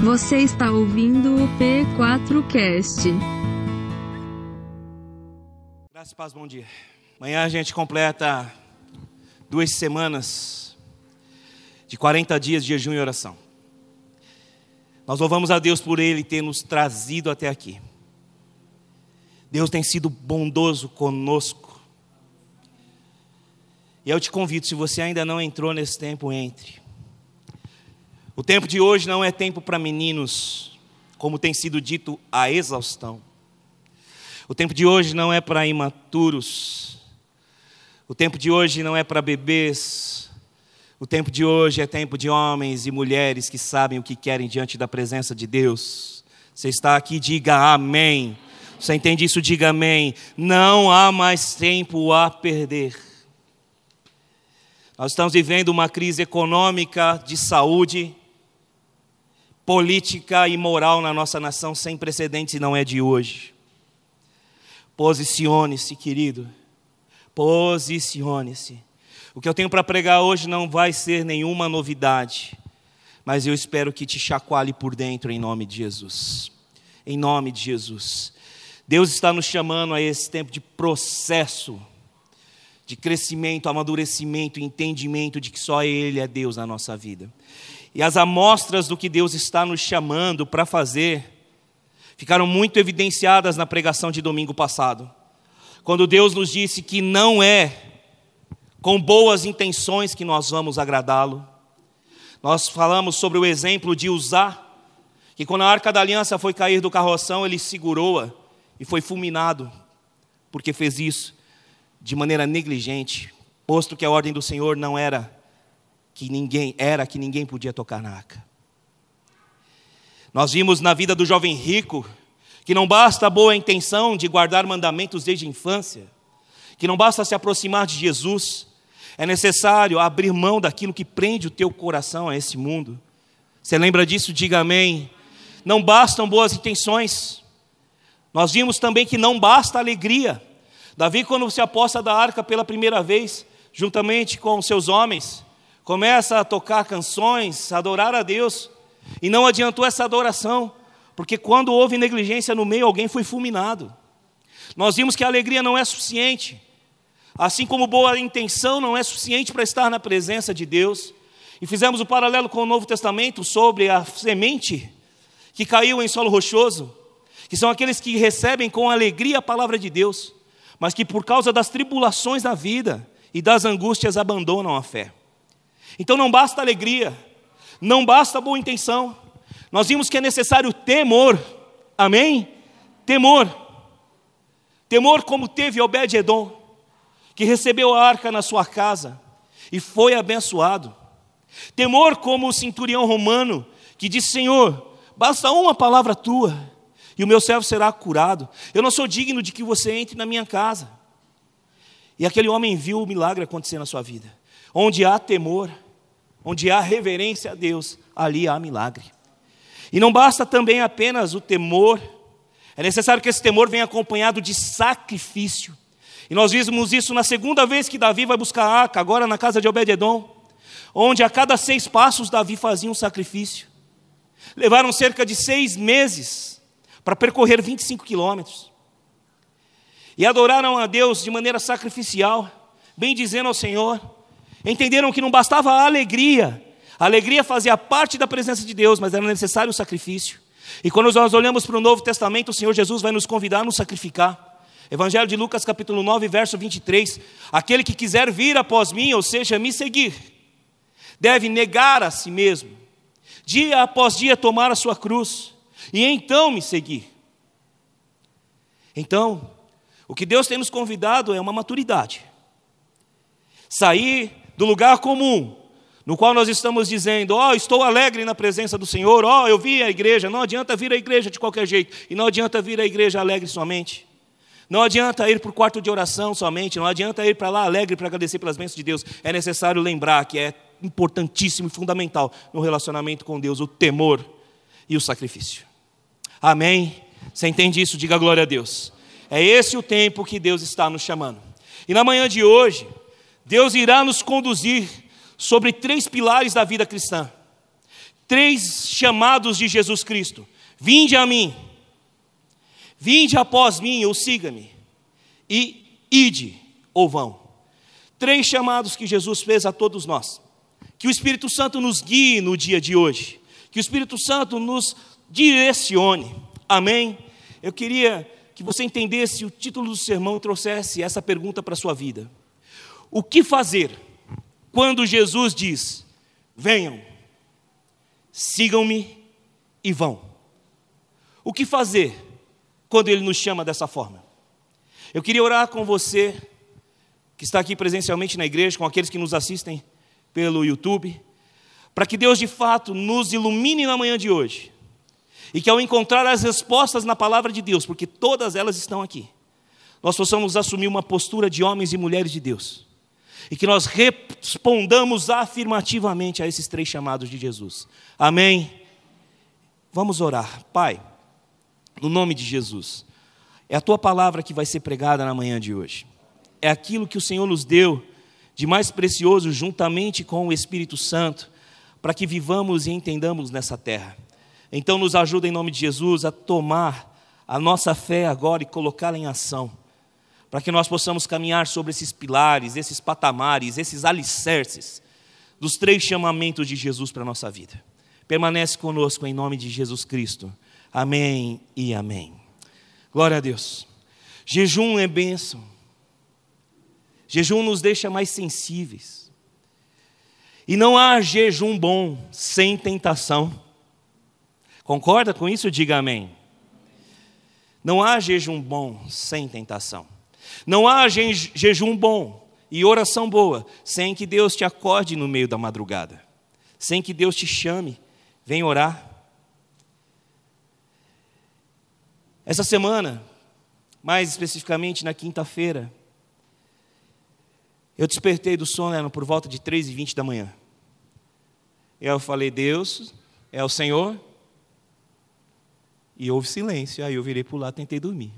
Você está ouvindo o P4Cast. Graças e paz, bom dia. Amanhã a gente completa duas semanas de 40 dias de jejum e oração. Nós louvamos a Deus por Ele ter nos trazido até aqui. Deus tem sido bondoso conosco. E eu te convido, se você ainda não entrou nesse tempo, entre. O tempo de hoje não é tempo para meninos, como tem sido dito a exaustão. O tempo de hoje não é para imaturos. O tempo de hoje não é para bebês. O tempo de hoje é tempo de homens e mulheres que sabem o que querem diante da presença de Deus. Você está aqui, diga amém. Você entende isso? Diga amém. Não há mais tempo a perder. Nós estamos vivendo uma crise econômica, de saúde, política e moral na nossa nação sem precedentes e não é de hoje. Posicione-se, querido. Posicione-se. O que eu tenho para pregar hoje não vai ser nenhuma novidade, mas eu espero que te chacoalhe por dentro em nome de Jesus. Em nome de Jesus. Deus está nos chamando a esse tempo de processo, de crescimento, amadurecimento, entendimento de que só Ele é Deus na nossa vida. E as amostras do que Deus está nos chamando para fazer ficaram muito evidenciadas na pregação de domingo passado. Quando Deus nos disse que não é com boas intenções que nós vamos agradá-lo. Nós falamos sobre o exemplo de usar, que quando a arca da aliança foi cair do carroção, ele segurou-a e foi fulminado, porque fez isso de maneira negligente, posto que a ordem do Senhor não era que ninguém era que ninguém podia tocar na arca. Nós vimos na vida do jovem rico que não basta a boa intenção de guardar mandamentos desde a infância, que não basta se aproximar de Jesus, é necessário abrir mão daquilo que prende o teu coração a esse mundo. Você lembra disso? Diga amém. Não bastam boas intenções. Nós vimos também que não basta alegria. Davi, quando se aposta da arca pela primeira vez, juntamente com seus homens, começa a tocar canções, a adorar a Deus, e não adiantou essa adoração, porque quando houve negligência no meio, alguém foi fulminado. Nós vimos que a alegria não é suficiente, assim como boa intenção não é suficiente para estar na presença de Deus, e fizemos o paralelo com o Novo Testamento sobre a semente que caiu em solo rochoso, que são aqueles que recebem com alegria a palavra de Deus, mas que por causa das tribulações da vida e das angústias abandonam a fé. Então não basta alegria, não basta boa intenção, nós vimos que é necessário temor, amém? Temor, temor como teve Obed-Edom, que recebeu a arca na sua casa e foi abençoado, temor como o centurião romano, que disse: Senhor, basta uma palavra tua e o meu servo será curado, eu não sou digno de que você entre na minha casa. E aquele homem viu o milagre acontecer na sua vida, onde há temor, Onde há reverência a Deus, ali há milagre. E não basta também apenas o temor, é necessário que esse temor venha acompanhado de sacrifício. E nós vimos isso na segunda vez que Davi vai buscar a arca, agora na casa de Obed-Edom, onde a cada seis passos Davi fazia um sacrifício. Levaram cerca de seis meses para percorrer 25 quilômetros. E adoraram a Deus de maneira sacrificial, bem dizendo ao Senhor: Entenderam que não bastava a alegria, a alegria fazia parte da presença de Deus, mas era necessário o sacrifício. E quando nós olhamos para o Novo Testamento, o Senhor Jesus vai nos convidar a nos sacrificar. Evangelho de Lucas, capítulo 9, verso 23. Aquele que quiser vir após mim, ou seja, me seguir, deve negar a si mesmo, dia após dia tomar a sua cruz, e então me seguir. Então, o que Deus tem nos convidado é uma maturidade. Sair do lugar comum, no qual nós estamos dizendo: Ó, oh, estou alegre na presença do Senhor, ó, oh, eu vi a igreja. Não adianta vir à igreja de qualquer jeito, e não adianta vir à igreja alegre somente. Não adianta ir para o quarto de oração somente, não adianta ir para lá alegre para agradecer pelas bênçãos de Deus. É necessário lembrar que é importantíssimo e fundamental no relacionamento com Deus o temor e o sacrifício. Amém? Você entende isso? Diga glória a Deus. É esse o tempo que Deus está nos chamando. E na manhã de hoje, Deus irá nos conduzir sobre três pilares da vida cristã. Três chamados de Jesus Cristo: Vinde a mim, vinde após mim ou siga-me, e ide ou vão. Três chamados que Jesus fez a todos nós. Que o Espírito Santo nos guie no dia de hoje, que o Espírito Santo nos direcione. Amém? Eu queria que você entendesse o título do sermão e trouxesse essa pergunta para a sua vida. O que fazer quando Jesus diz: Venham, sigam-me e vão? O que fazer quando Ele nos chama dessa forma? Eu queria orar com você, que está aqui presencialmente na igreja, com aqueles que nos assistem pelo YouTube, para que Deus de fato nos ilumine na manhã de hoje e que ao encontrar as respostas na palavra de Deus, porque todas elas estão aqui, nós possamos assumir uma postura de homens e mulheres de Deus e que nós respondamos afirmativamente a esses três chamados de Jesus. Amém? Vamos orar. Pai, no nome de Jesus, é a tua palavra que vai ser pregada na manhã de hoje. É aquilo que o Senhor nos deu de mais precioso juntamente com o Espírito Santo, para que vivamos e entendamos nessa terra. Então, nos ajuda em nome de Jesus a tomar a nossa fé agora e colocá-la em ação, para que nós possamos caminhar sobre esses pilares, esses patamares, esses alicerces dos três chamamentos de Jesus para a nossa vida. Permanece conosco em nome de Jesus Cristo. Amém e amém. Glória a Deus. Jejum é bênção. Jejum nos deixa mais sensíveis. E não há jejum bom sem tentação. Concorda com isso? Diga amém. Não há jejum bom sem tentação. Não há je jejum bom e oração boa sem que Deus te acorde no meio da madrugada, sem que Deus te chame, vem orar. Essa semana, mais especificamente na quinta-feira, eu despertei do sono era por volta de 3 e 20 da manhã. E eu falei, Deus, é o Senhor, e houve silêncio. Aí eu virei para o lado tentei dormir.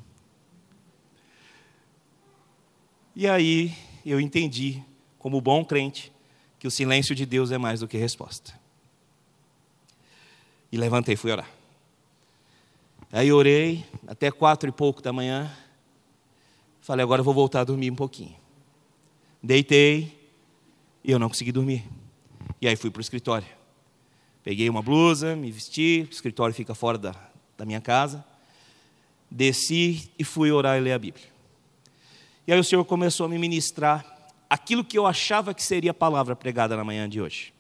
E aí eu entendi, como bom crente, que o silêncio de Deus é mais do que resposta. E levantei fui orar. Aí orei até quatro e pouco da manhã. Falei, agora eu vou voltar a dormir um pouquinho. Deitei e eu não consegui dormir. E aí fui para o escritório. Peguei uma blusa, me vesti, o escritório fica fora da, da minha casa, desci e fui orar e ler a Bíblia. E aí o Senhor começou a me ministrar aquilo que eu achava que seria a palavra pregada na manhã de hoje.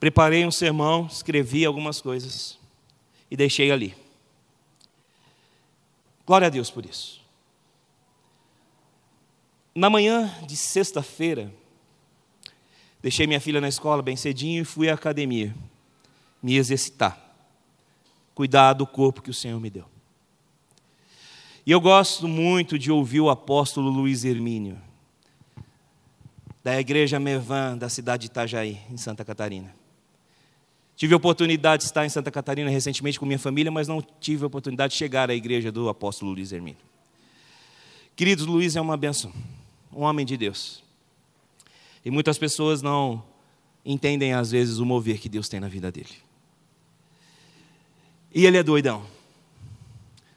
Preparei um sermão, escrevi algumas coisas e deixei ali. Glória a Deus por isso. Na manhã de sexta-feira, deixei minha filha na escola bem cedinho e fui à academia me exercitar cuidar do corpo que o Senhor me deu. E eu gosto muito de ouvir o apóstolo Luiz Hermínio, da igreja Mevan, da cidade de Itajaí, em Santa Catarina. Tive a oportunidade de estar em Santa Catarina recentemente com minha família, mas não tive a oportunidade de chegar à igreja do apóstolo Luiz Hermínio. Queridos, Luiz é uma benção, um homem de Deus. E muitas pessoas não entendem, às vezes, o mover que Deus tem na vida dele. E ele é doidão.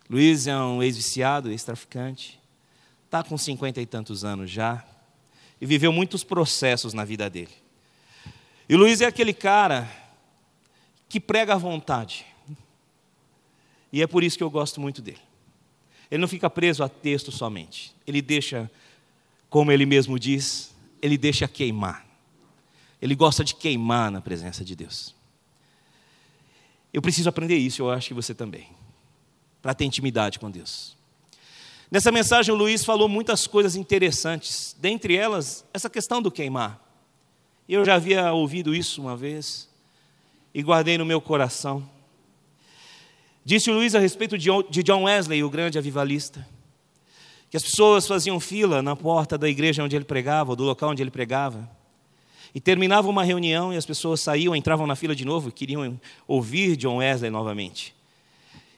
Luiz é um ex-viciado, ex-traficante, está com cinquenta e tantos anos já, e viveu muitos processos na vida dele. E Luiz é aquele cara que prega à vontade. E é por isso que eu gosto muito dele. Ele não fica preso a texto somente. Ele deixa, como ele mesmo diz, ele deixa queimar. Ele gosta de queimar na presença de Deus. Eu preciso aprender isso, eu acho que você também, para ter intimidade com Deus. Nessa mensagem, o Luiz falou muitas coisas interessantes, dentre elas, essa questão do queimar. Eu já havia ouvido isso uma vez e guardei no meu coração. Disse o Luiz a respeito de John Wesley, o grande avivalista, que as pessoas faziam fila na porta da igreja onde ele pregava, do local onde ele pregava. E terminava uma reunião e as pessoas saíam, entravam na fila de novo, queriam ouvir John Wesley novamente.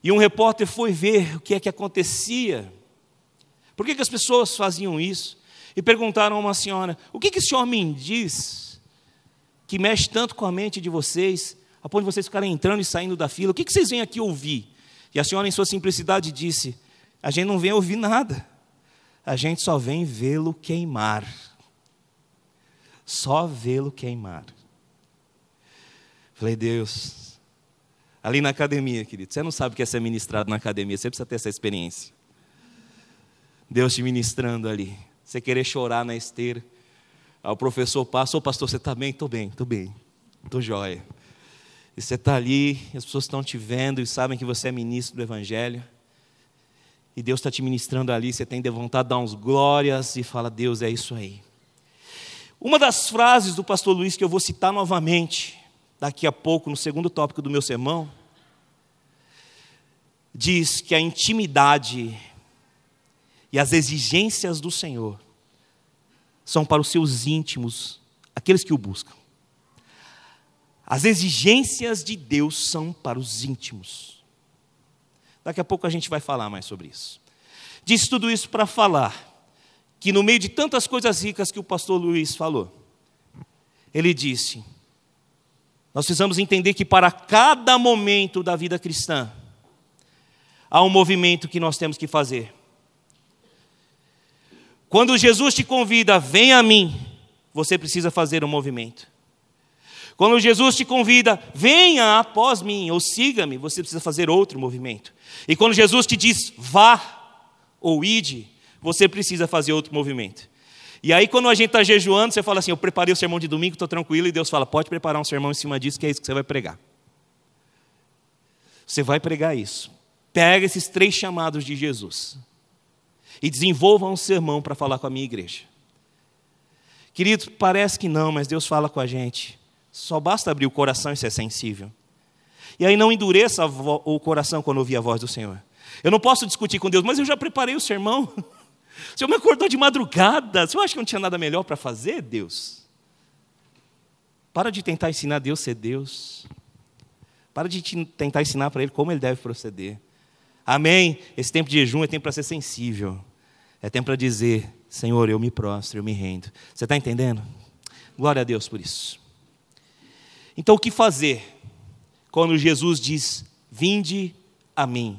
E um repórter foi ver o que é que acontecia. Por que, que as pessoas faziam isso? E perguntaram a uma senhora: o que, que esse homem diz que mexe tanto com a mente de vocês, a ponto de vocês ficarem entrando e saindo da fila. O que, que vocês vêm aqui ouvir? E a senhora, em sua simplicidade, disse: A gente não vem ouvir nada, a gente só vem vê-lo queimar. Só vê-lo queimar. Falei, Deus, ali na academia, querido, você não sabe o que é ser ministrado na academia, você precisa ter essa experiência. Deus te ministrando ali, você querer chorar na esteira. Aí o professor passa, ô pastor, você está bem? Estou bem, estou bem, estou jóia. E você está ali, as pessoas estão te vendo e sabem que você é ministro do Evangelho. E Deus está te ministrando ali, você tem de vontade de dar uns glórias e fala, Deus, é isso aí. Uma das frases do pastor Luiz que eu vou citar novamente, daqui a pouco, no segundo tópico do meu sermão, diz que a intimidade e as exigências do Senhor são para os seus íntimos, aqueles que o buscam. As exigências de Deus são para os íntimos. Daqui a pouco a gente vai falar mais sobre isso. Disse tudo isso para falar que, no meio de tantas coisas ricas que o pastor Luiz falou, ele disse: nós precisamos entender que para cada momento da vida cristã, há um movimento que nós temos que fazer. Quando Jesus te convida, vem a mim, você precisa fazer um movimento. Quando Jesus te convida, venha após mim ou siga-me, você precisa fazer outro movimento. E quando Jesus te diz, vá ou ide, você precisa fazer outro movimento. E aí, quando a gente está jejuando, você fala assim: Eu preparei o sermão de domingo, estou tranquilo, e Deus fala: Pode preparar um sermão em cima disso, que é isso que você vai pregar. Você vai pregar isso. Pega esses três chamados de Jesus e desenvolva um sermão para falar com a minha igreja. Querido, parece que não, mas Deus fala com a gente. Só basta abrir o coração e ser sensível. E aí não endureça o coração quando ouvir a voz do Senhor. Eu não posso discutir com Deus, mas eu já preparei o sermão. O Senhor me acordou de madrugada. Você acha que não tinha nada melhor para fazer, Deus? Para de tentar ensinar Deus a ser Deus. Para de tentar ensinar para Ele como Ele deve proceder. Amém? Esse tempo de jejum é tempo para ser sensível. É tempo para dizer: Senhor, eu me prostro, eu me rendo. Você está entendendo? Glória a Deus por isso. Então, o que fazer quando Jesus diz: Vinde a mim,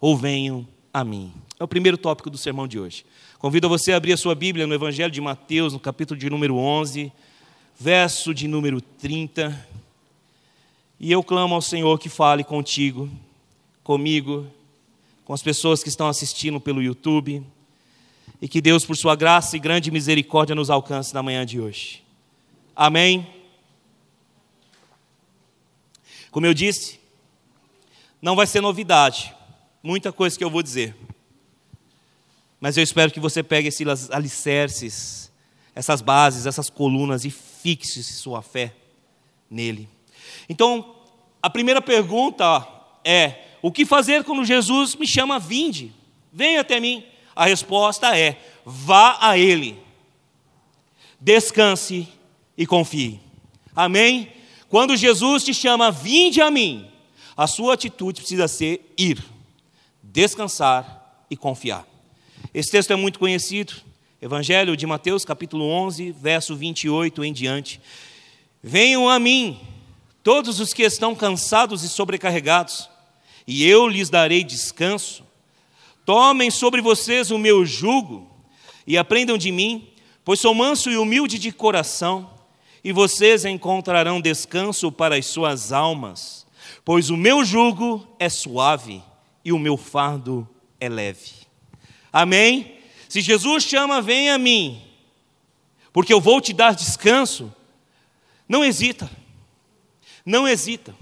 ou venham a mim? É o primeiro tópico do sermão de hoje. Convido você a abrir a sua Bíblia no Evangelho de Mateus, no capítulo de número 11, verso de número 30. E eu clamo ao Senhor que fale contigo, comigo, com as pessoas que estão assistindo pelo YouTube, e que Deus, por sua graça e grande misericórdia, nos alcance na manhã de hoje. Amém. Como eu disse, não vai ser novidade, muita coisa que eu vou dizer. Mas eu espero que você pegue esses alicerces, essas bases, essas colunas e fixe sua fé nele. Então, a primeira pergunta é: o que fazer quando Jesus me chama vinde? Venha até mim. A resposta é: vá a ele. Descanse e confie. Amém? Quando Jesus te chama, vinde a mim, a sua atitude precisa ser ir, descansar e confiar. Esse texto é muito conhecido, Evangelho de Mateus, capítulo 11, verso 28 em diante. Venham a mim, todos os que estão cansados e sobrecarregados, e eu lhes darei descanso. Tomem sobre vocês o meu jugo e aprendam de mim, pois sou manso e humilde de coração e vocês encontrarão descanso para as suas almas, pois o meu jugo é suave e o meu fardo é leve. Amém? Se Jesus chama, vem a mim, porque eu vou te dar descanso, não hesita, não hesita.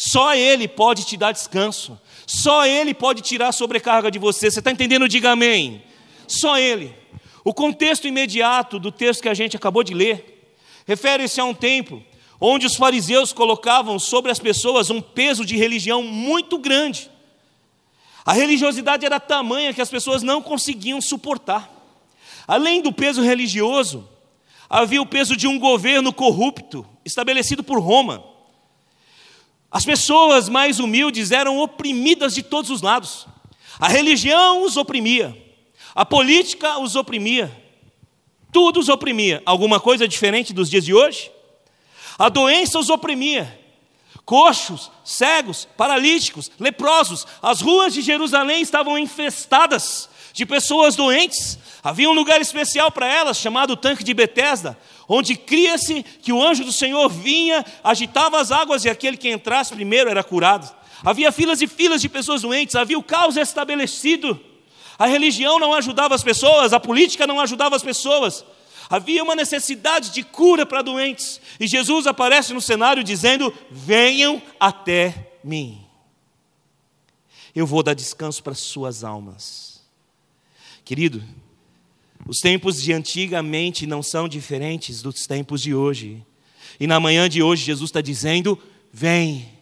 Só Ele pode te dar descanso, só Ele pode tirar a sobrecarga de você. Você está entendendo? Diga amém. Só Ele. O contexto imediato do texto que a gente acabou de ler refere-se a um tempo onde os fariseus colocavam sobre as pessoas um peso de religião muito grande. A religiosidade era tamanha que as pessoas não conseguiam suportar. Além do peso religioso, havia o peso de um governo corrupto, estabelecido por Roma. As pessoas mais humildes eram oprimidas de todos os lados. A religião os oprimia, a política os oprimia, tudo os oprimia. Alguma coisa diferente dos dias de hoje? A doença os oprimia. Coxos, cegos, paralíticos, leprosos, as ruas de Jerusalém estavam infestadas de pessoas doentes. Havia um lugar especial para elas, chamado Tanque de Betesda, onde cria-se que o anjo do Senhor vinha, agitava as águas e aquele que entrasse primeiro era curado. Havia filas e filas de pessoas doentes, havia o caos estabelecido. A religião não ajudava as pessoas, a política não ajudava as pessoas. Havia uma necessidade de cura para doentes. E Jesus aparece no cenário dizendo: Venham até mim. Eu vou dar descanso para suas almas. Querido, os tempos de antigamente não são diferentes dos tempos de hoje. E na manhã de hoje, Jesus está dizendo: Vem.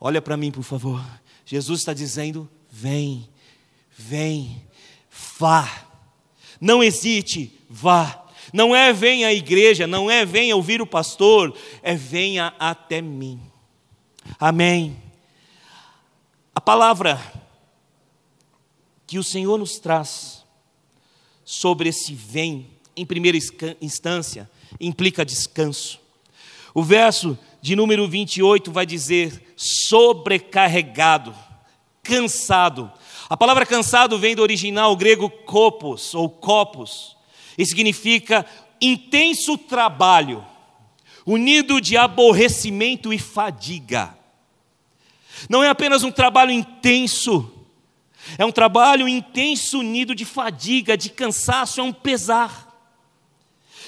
Olha para mim, por favor. Jesus está dizendo: Vem, vem, vá. Não hesite, vá. Não é venha à igreja, não é venha ouvir o pastor, é venha até mim. Amém. A palavra que o Senhor nos traz sobre esse vem, em primeira instância, implica descanso. O verso de número 28 vai dizer sobrecarregado, cansado. A palavra cansado vem do original grego kopos ou copos e significa intenso trabalho, unido de aborrecimento e fadiga. Não é apenas um trabalho intenso, é um trabalho intenso unido de fadiga, de cansaço, é um pesar.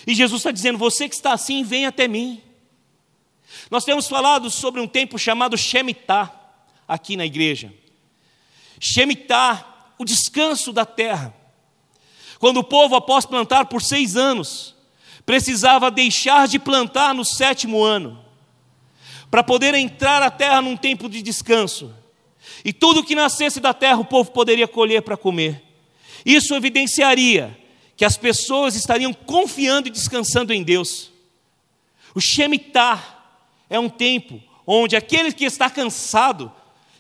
E Jesus está dizendo: você que está assim, vem até mim. Nós temos falado sobre um tempo chamado Shemitah, aqui na igreja. Shemitah, o descanso da terra. Quando o povo, após plantar por seis anos, precisava deixar de plantar no sétimo ano, para poder entrar à terra num tempo de descanso. E tudo que nascesse da terra o povo poderia colher para comer. Isso evidenciaria que as pessoas estariam confiando e descansando em Deus. O Shemitah é um tempo onde aquele que está cansado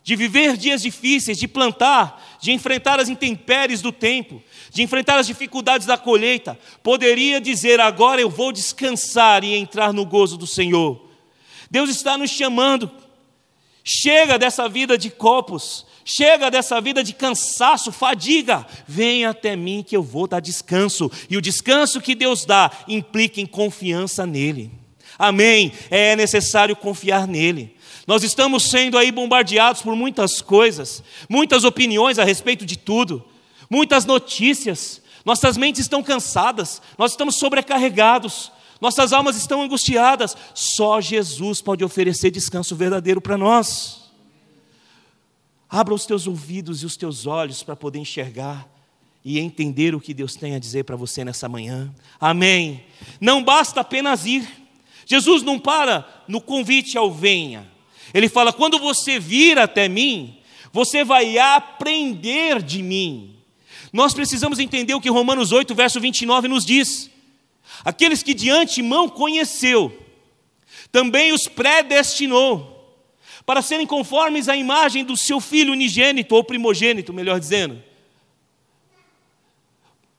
de viver dias difíceis, de plantar, de enfrentar as intempéries do tempo, de enfrentar as dificuldades da colheita, poderia dizer: agora eu vou descansar e entrar no gozo do Senhor. Deus está nos chamando. Chega dessa vida de copos, chega dessa vida de cansaço, fadiga. Venha até mim que eu vou dar descanso. E o descanso que Deus dá implica em confiança nele. Amém. É necessário confiar nele. Nós estamos sendo aí bombardeados por muitas coisas, muitas opiniões a respeito de tudo, muitas notícias. Nossas mentes estão cansadas, nós estamos sobrecarregados, nossas almas estão angustiadas. Só Jesus pode oferecer descanso verdadeiro para nós. Abra os teus ouvidos e os teus olhos para poder enxergar e entender o que Deus tem a dizer para você nessa manhã. Amém. Não basta apenas ir. Jesus não para no convite ao venha. Ele fala: quando você vir até mim, você vai aprender de mim. Nós precisamos entender o que Romanos 8, verso 29 nos diz. Aqueles que de antemão conheceu, também os predestinou, para serem conformes à imagem do seu filho unigênito, ou primogênito, melhor dizendo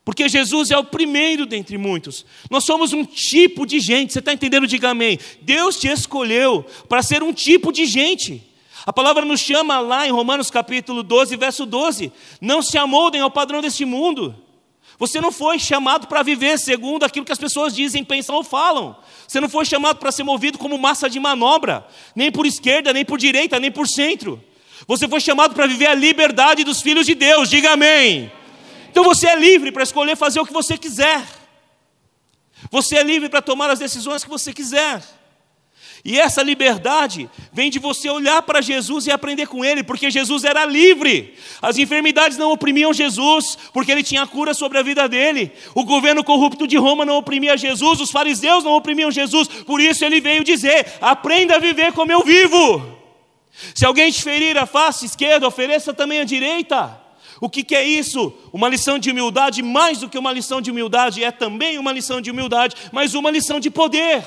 porque Jesus é o primeiro dentre muitos. Nós somos um tipo de gente, você está entendendo? Diga amém. Deus te escolheu para ser um tipo de gente. A palavra nos chama lá em Romanos capítulo 12, verso 12: Não se amoldem ao padrão deste mundo. Você não foi chamado para viver segundo aquilo que as pessoas dizem, pensam ou falam. Você não foi chamado para ser movido como massa de manobra, nem por esquerda, nem por direita, nem por centro. Você foi chamado para viver a liberdade dos filhos de Deus. Diga amém. Então você é livre para escolher fazer o que você quiser. Você é livre para tomar as decisões que você quiser. E essa liberdade vem de você olhar para Jesus e aprender com Ele, porque Jesus era livre. As enfermidades não oprimiam Jesus, porque Ele tinha cura sobre a vida dele. O governo corrupto de Roma não oprimia Jesus, os fariseus não oprimiam Jesus. Por isso Ele veio dizer: aprenda a viver como eu vivo. Se alguém te ferir a face esquerda, ofereça também a direita. O que, que, é isso? Uma lição de humildade, mais do que uma lição de humildade, é também uma lição de humildade, mas uma lição de poder.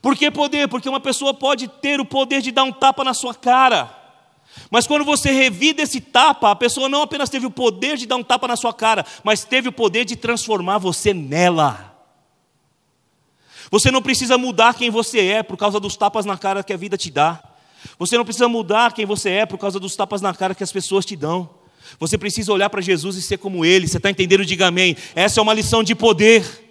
Por que poder? Porque uma pessoa pode ter o poder de dar um tapa na sua cara, mas quando você revida esse tapa, a pessoa não apenas teve o poder de dar um tapa na sua cara, mas teve o poder de transformar você nela. Você não precisa mudar quem você é por causa dos tapas na cara que a vida te dá. Você não precisa mudar quem você é por causa dos tapas na cara que as pessoas te dão. Você precisa olhar para Jesus e ser como Ele. Você está entendendo? Diga amém. Essa é uma lição de poder.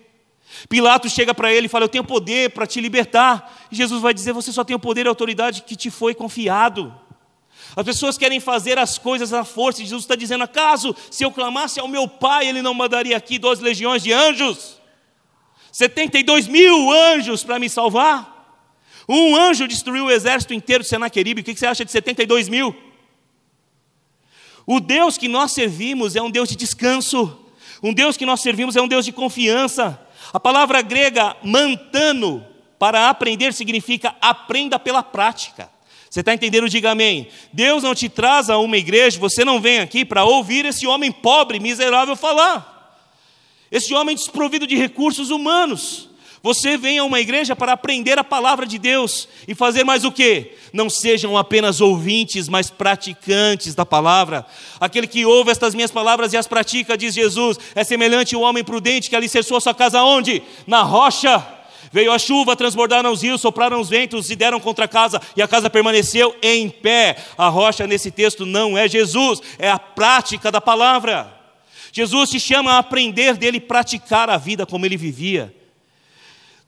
Pilatos chega para ele e fala: Eu tenho poder para te libertar. E Jesus vai dizer: Você só tem o poder e a autoridade que te foi confiado. As pessoas querem fazer as coisas à força. E Jesus está dizendo: Acaso, se eu clamasse ao meu Pai, Ele não mandaria aqui doze legiões de anjos? 72 mil anjos para me salvar? Um anjo destruiu o exército inteiro de Senaqueribe. O que você acha de 72 mil? O Deus que nós servimos é um Deus de descanso. Um Deus que nós servimos é um Deus de confiança. A palavra grega mantano para aprender significa aprenda pela prática. Você está entendendo? Diga amém. Deus não te traz a uma igreja, você não vem aqui para ouvir esse homem pobre, miserável falar. Esse homem desprovido de recursos humanos. Você vem a uma igreja para aprender a palavra de Deus e fazer mais o quê? Não sejam apenas ouvintes, mas praticantes da palavra. Aquele que ouve estas minhas palavras e as pratica, diz Jesus, é semelhante ao homem prudente que alicerçou sua casa onde? Na rocha. Veio a chuva, transbordaram os rios, sopraram os ventos e deram contra a casa, e a casa permaneceu em pé. A rocha nesse texto não é Jesus, é a prática da palavra. Jesus te chama a aprender dele e praticar a vida como ele vivia.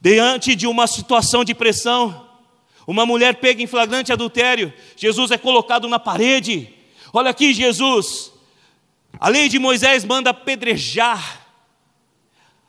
Diante de uma situação de pressão, uma mulher pega em flagrante adultério, Jesus é colocado na parede. Olha aqui, Jesus. A lei de Moisés manda apedrejar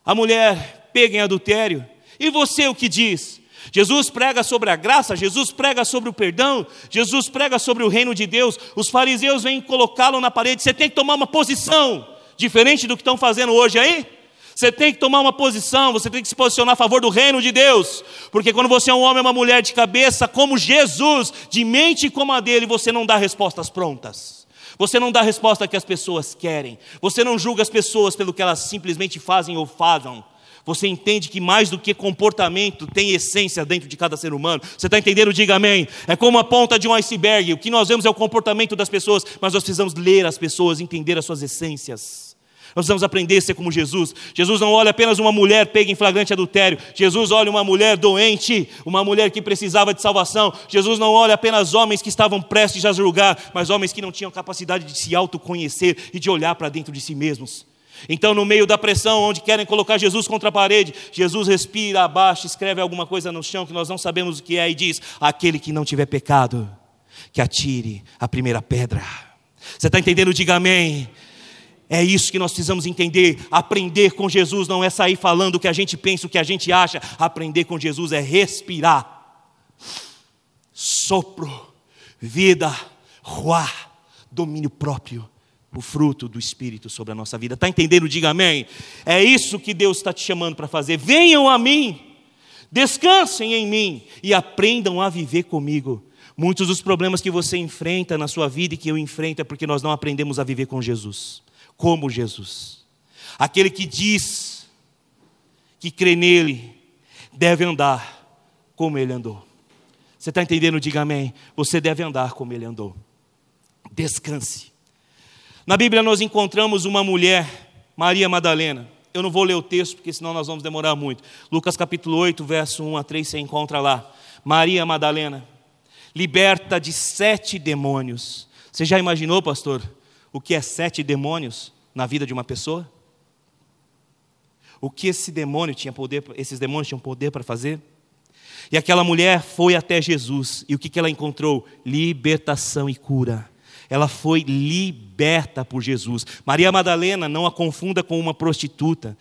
a mulher pega em adultério. E você o que diz? Jesus prega sobre a graça, Jesus prega sobre o perdão, Jesus prega sobre o reino de Deus. Os fariseus vêm colocá-lo na parede. Você tem que tomar uma posição diferente do que estão fazendo hoje aí. Você tem que tomar uma posição, você tem que se posicionar a favor do reino de Deus, porque quando você é um homem ou uma mulher de cabeça como Jesus, de mente como a dele, você não dá respostas prontas. Você não dá a resposta que as pessoas querem. Você não julga as pessoas pelo que elas simplesmente fazem ou fazem. Você entende que mais do que comportamento tem essência dentro de cada ser humano. Você está entendendo? Diga amém. É como a ponta de um iceberg. O que nós vemos é o comportamento das pessoas, mas nós precisamos ler as pessoas, entender as suas essências. Nós precisamos aprender a ser como Jesus. Jesus não olha apenas uma mulher pega em flagrante adultério. Jesus olha uma mulher doente, uma mulher que precisava de salvação. Jesus não olha apenas homens que estavam prestes a julgar, mas homens que não tinham capacidade de se autoconhecer e de olhar para dentro de si mesmos. Então, no meio da pressão, onde querem colocar Jesus contra a parede, Jesus respira, abaixa, escreve alguma coisa no chão que nós não sabemos o que é e diz: Aquele que não tiver pecado, que atire a primeira pedra. Você está entendendo? Diga amém. É isso que nós precisamos entender. Aprender com Jesus não é sair falando o que a gente pensa, o que a gente acha. Aprender com Jesus é respirar. Sopro, vida, ruá, domínio próprio, o fruto do Espírito sobre a nossa vida. Está entendendo? Diga amém. É isso que Deus está te chamando para fazer. Venham a mim, descansem em mim e aprendam a viver comigo. Muitos dos problemas que você enfrenta na sua vida e que eu enfrento é porque nós não aprendemos a viver com Jesus como Jesus. Aquele que diz que crê nele deve andar como ele andou. Você está entendendo? Diga amém. Você deve andar como ele andou. Descanse. Na Bíblia nós encontramos uma mulher, Maria Madalena. Eu não vou ler o texto, porque senão nós vamos demorar muito. Lucas capítulo 8, verso 1 a 3, você encontra lá. Maria Madalena, liberta de sete demônios. Você já imaginou, pastor, o que é sete demônios? na vida de uma pessoa? O que esse demônio tinha poder, esses demônios tinham poder para fazer? E aquela mulher foi até Jesus, e o que, ela encontrou? Libertação e cura. Ela foi liberta por Jesus. Maria Madalena, não a confunda com uma prostituta,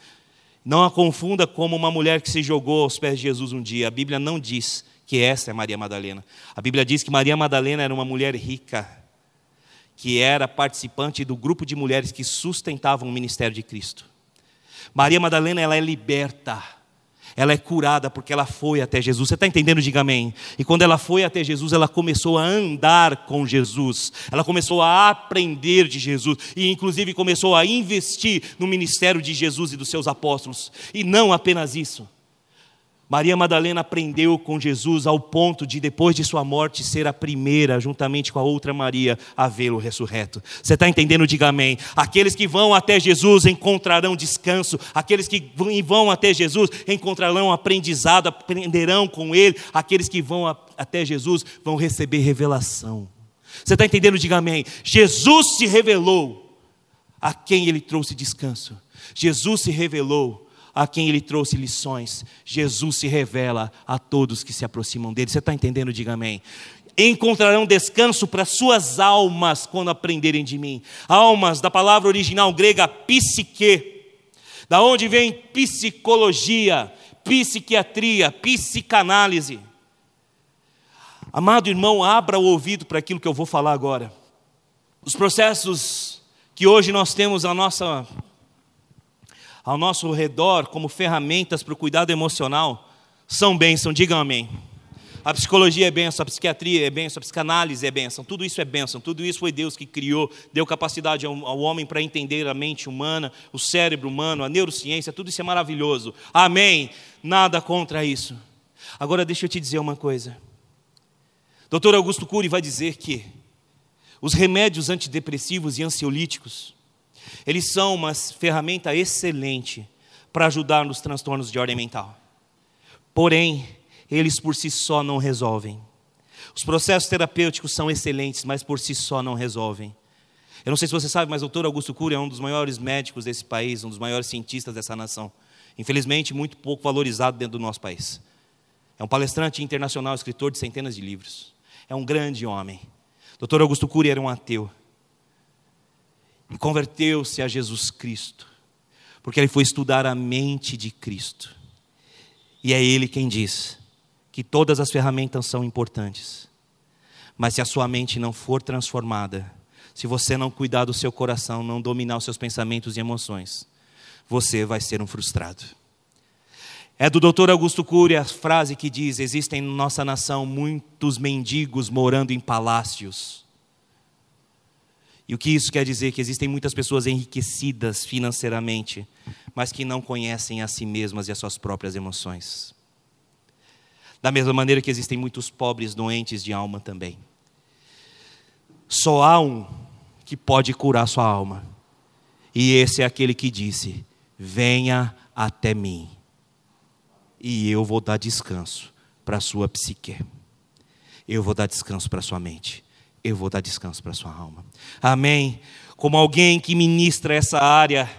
não a confunda como uma mulher que se jogou aos pés de Jesus um dia. A Bíblia não diz que essa é Maria Madalena. A Bíblia diz que Maria Madalena era uma mulher rica, que era participante do grupo de mulheres que sustentavam o ministério de Cristo. Maria Madalena, ela é liberta, ela é curada porque ela foi até Jesus. Você está entendendo? Diga amém. E quando ela foi até Jesus, ela começou a andar com Jesus, ela começou a aprender de Jesus, e inclusive começou a investir no ministério de Jesus e dos seus apóstolos. E não apenas isso. Maria Madalena aprendeu com Jesus ao ponto de, depois de sua morte, ser a primeira, juntamente com a outra Maria, a vê-lo ressurreto. Você está entendendo? Diga amém. Aqueles que vão até Jesus encontrarão descanso, aqueles que vão até Jesus encontrarão aprendizado, aprenderão com Ele, aqueles que vão até Jesus vão receber revelação. Você está entendendo? Diga amém. Jesus se revelou a quem Ele trouxe descanso. Jesus se revelou a quem ele trouxe lições. Jesus se revela a todos que se aproximam dele. Você está entendendo? Diga amém. Encontrarão descanso para suas almas quando aprenderem de mim. Almas, da palavra original grega psique, da onde vem psicologia, psiquiatria, psicanálise. Amado irmão, abra o ouvido para aquilo que eu vou falar agora. Os processos que hoje nós temos à nossa ao nosso redor como ferramentas para o cuidado emocional são bênção, digam amém. A psicologia é bênção, a psiquiatria é bênção, a psicanálise é bênção, tudo isso é bênção, tudo isso foi Deus que criou, deu capacidade ao, homem para entender a mente humana, o cérebro humano, a neurociência, tudo isso é maravilhoso. Amém. Nada contra isso. Agora deixa eu te dizer uma coisa. Dr. Augusto Cury vai dizer que os remédios antidepressivos e ansiolíticos eles são uma ferramenta excelente para ajudar nos transtornos de ordem mental. Porém, eles por si só não resolvem. Os processos terapêuticos são excelentes, mas por si só não resolvem. Eu não sei se você sabe, mas o doutor Augusto Cury é um dos maiores médicos desse país, um dos maiores cientistas dessa nação. Infelizmente, muito pouco valorizado dentro do nosso país. É um palestrante internacional, escritor de centenas de livros. É um grande homem. Doutor Augusto Cury era um ateu converteu-se a Jesus Cristo, porque ele foi estudar a mente de Cristo. E é ele quem diz que todas as ferramentas são importantes, mas se a sua mente não for transformada, se você não cuidar do seu coração, não dominar os seus pensamentos e emoções, você vai ser um frustrado. É do Dr. Augusto Cury a frase que diz: Existem em nossa nação muitos mendigos morando em palácios e o que isso quer dizer? Que existem muitas pessoas enriquecidas financeiramente, mas que não conhecem a si mesmas e as suas próprias emoções. Da mesma maneira que existem muitos pobres doentes de alma também. Só há um que pode curar sua alma, e esse é aquele que disse: Venha até mim, e eu vou dar descanso para a sua psique, eu vou dar descanso para a sua mente eu vou dar descanso para sua alma. Amém. Como alguém que ministra essa área,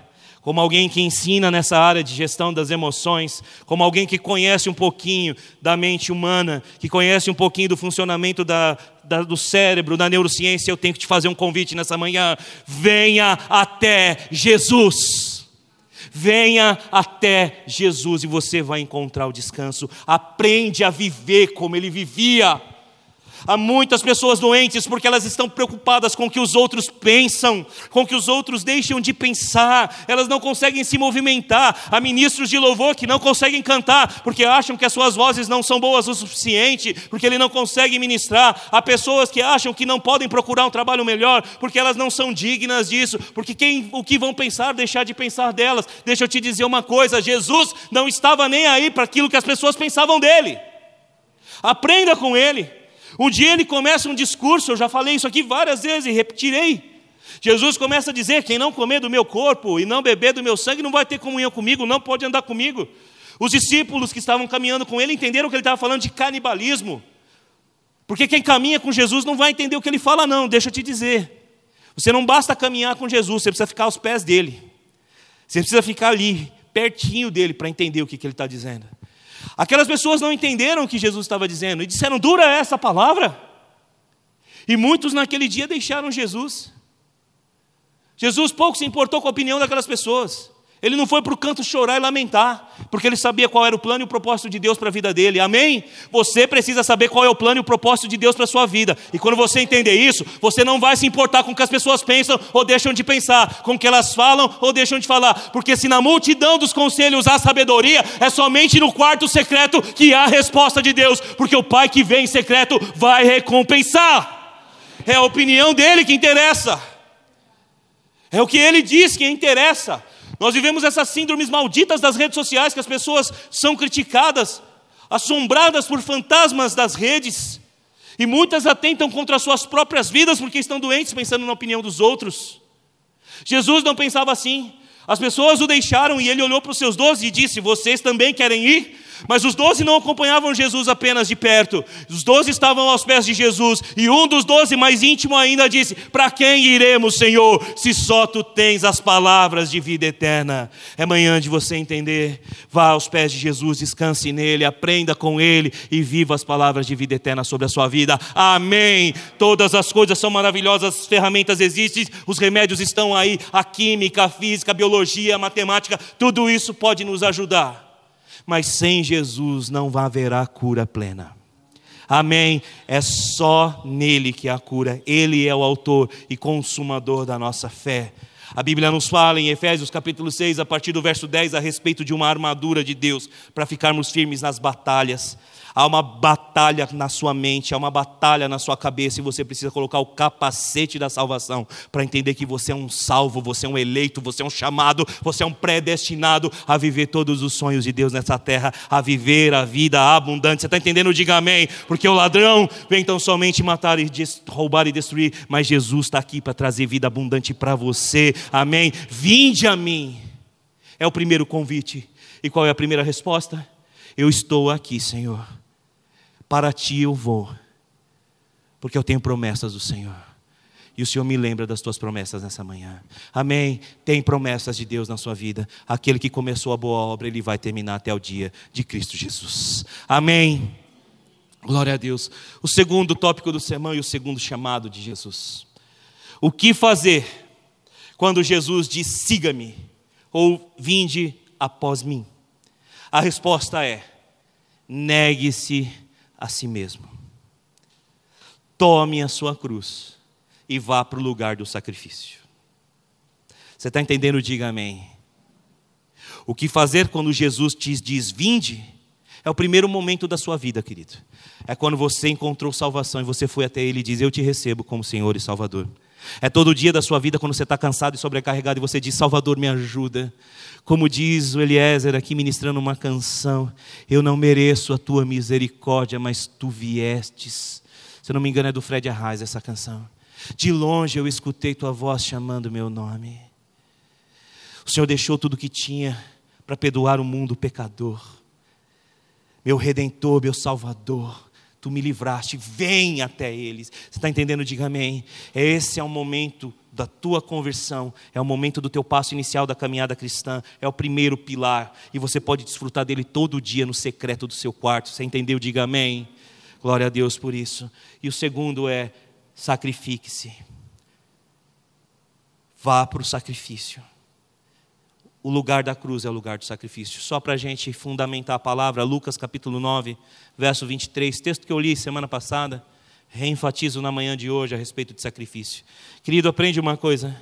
como alguém que ensina nessa área de gestão das emoções, como alguém que conhece um pouquinho da mente humana, que conhece um pouquinho do funcionamento da, da, do cérebro, da neurociência, eu tenho que te fazer um convite nessa manhã. Venha até Jesus. Venha até Jesus e você vai encontrar o descanso. Aprende a viver como ele vivia. Há muitas pessoas doentes porque elas estão preocupadas com o que os outros pensam, com o que os outros deixam de pensar, elas não conseguem se movimentar. Há ministros de louvor que não conseguem cantar porque acham que as suas vozes não são boas o suficiente, porque ele não consegue ministrar. Há pessoas que acham que não podem procurar um trabalho melhor porque elas não são dignas disso, porque quem, o que vão pensar, deixar de pensar delas. Deixa eu te dizer uma coisa: Jesus não estava nem aí para aquilo que as pessoas pensavam dele. Aprenda com ele. Um dia ele começa um discurso, eu já falei isso aqui várias vezes e repetirei. Jesus começa a dizer: quem não comer do meu corpo e não beber do meu sangue não vai ter comunhão comigo, não pode andar comigo. Os discípulos que estavam caminhando com ele entenderam que ele estava falando de canibalismo. Porque quem caminha com Jesus não vai entender o que ele fala, não, deixa eu te dizer. Você não basta caminhar com Jesus, você precisa ficar aos pés dele. Você precisa ficar ali, pertinho dele, para entender o que, que ele está dizendo. Aquelas pessoas não entenderam o que Jesus estava dizendo e disseram: dura essa palavra? E muitos naquele dia deixaram Jesus. Jesus pouco se importou com a opinião daquelas pessoas. Ele não foi para o canto chorar e lamentar, porque ele sabia qual era o plano e o propósito de Deus para a vida dele. Amém? Você precisa saber qual é o plano e o propósito de Deus para a sua vida. E quando você entender isso, você não vai se importar com o que as pessoas pensam ou deixam de pensar, com o que elas falam ou deixam de falar. Porque se na multidão dos conselhos há sabedoria, é somente no quarto secreto que há a resposta de Deus. Porque o Pai que vem em secreto vai recompensar. É a opinião dele que interessa. É o que ele diz que interessa. Nós vivemos essas síndromes malditas das redes sociais, que as pessoas são criticadas assombradas por fantasmas das redes, e muitas atentam contra as suas próprias vidas porque estão doentes pensando na opinião dos outros. Jesus não pensava assim. As pessoas o deixaram e ele olhou para os seus doze e disse: Vocês também querem ir? Mas os doze não acompanhavam Jesus apenas de perto, os doze estavam aos pés de Jesus, e um dos doze, mais íntimo ainda, disse: Para quem iremos, Senhor, se só tu tens as palavras de vida eterna? É manhã de você entender. Vá aos pés de Jesus, descanse nele, aprenda com ele e viva as palavras de vida eterna sobre a sua vida. Amém. Todas as coisas são maravilhosas, as ferramentas existem, os remédios estão aí, a química, a física, a biologia, a matemática, tudo isso pode nos ajudar mas sem Jesus não haverá cura plena. Amém. É só nele que há cura. Ele é o autor e consumador da nossa fé. A Bíblia nos fala em Efésios capítulo 6, a partir do verso 10, a respeito de uma armadura de Deus para ficarmos firmes nas batalhas. Há uma batalha na sua mente, há uma batalha na sua cabeça e você precisa colocar o capacete da salvação para entender que você é um salvo, você é um eleito, você é um chamado, você é um predestinado a viver todos os sonhos de Deus nessa terra, a viver a vida abundante. Você está entendendo? Diga amém. Porque o ladrão vem tão somente matar e roubar e destruir, mas Jesus está aqui para trazer vida abundante para você. Amém. Vinde a mim. É o primeiro convite. E qual é a primeira resposta? Eu estou aqui, Senhor para ti eu vou, porque eu tenho promessas do Senhor. E o Senhor me lembra das tuas promessas nessa manhã. Amém. Tem promessas de Deus na sua vida. Aquele que começou a boa obra, ele vai terminar até o dia de Cristo Jesus. Amém. Glória a Deus. O segundo tópico do sermão e o segundo chamado de Jesus. O que fazer quando Jesus diz: siga-me ou vinde após mim? A resposta é: negue-se a si mesmo. Tome a sua cruz e vá para o lugar do sacrifício. Você está entendendo? Diga amém. O que fazer quando Jesus te diz vinde? É o primeiro momento da sua vida, querido. É quando você encontrou salvação e você foi até Ele e diz: Eu te recebo como Senhor e Salvador. É todo dia da sua vida quando você está cansado e sobrecarregado e você diz: Salvador, me ajuda. Como diz o Eliezer aqui ministrando uma canção: Eu não mereço a tua misericórdia, mas tu viestes. Se eu não me engano, é do Fred Arraes essa canção. De longe eu escutei tua voz chamando meu nome. O Senhor deixou tudo que tinha para perdoar o mundo pecador. Meu redentor, meu salvador tu me livraste, vem até eles. Você está entendendo? Diga amém. Esse é o momento da tua conversão, é o momento do teu passo inicial da caminhada cristã, é o primeiro pilar, e você pode desfrutar dele todo dia no secreto do seu quarto. Você entendeu? Diga amém. Glória a Deus por isso. E o segundo é: sacrifique-se. Vá para o sacrifício o lugar da cruz é o lugar do sacrifício. Só para a gente fundamentar a palavra, Lucas capítulo 9, verso 23, texto que eu li semana passada, reenfatizo na manhã de hoje a respeito de sacrifício. Querido, aprende uma coisa.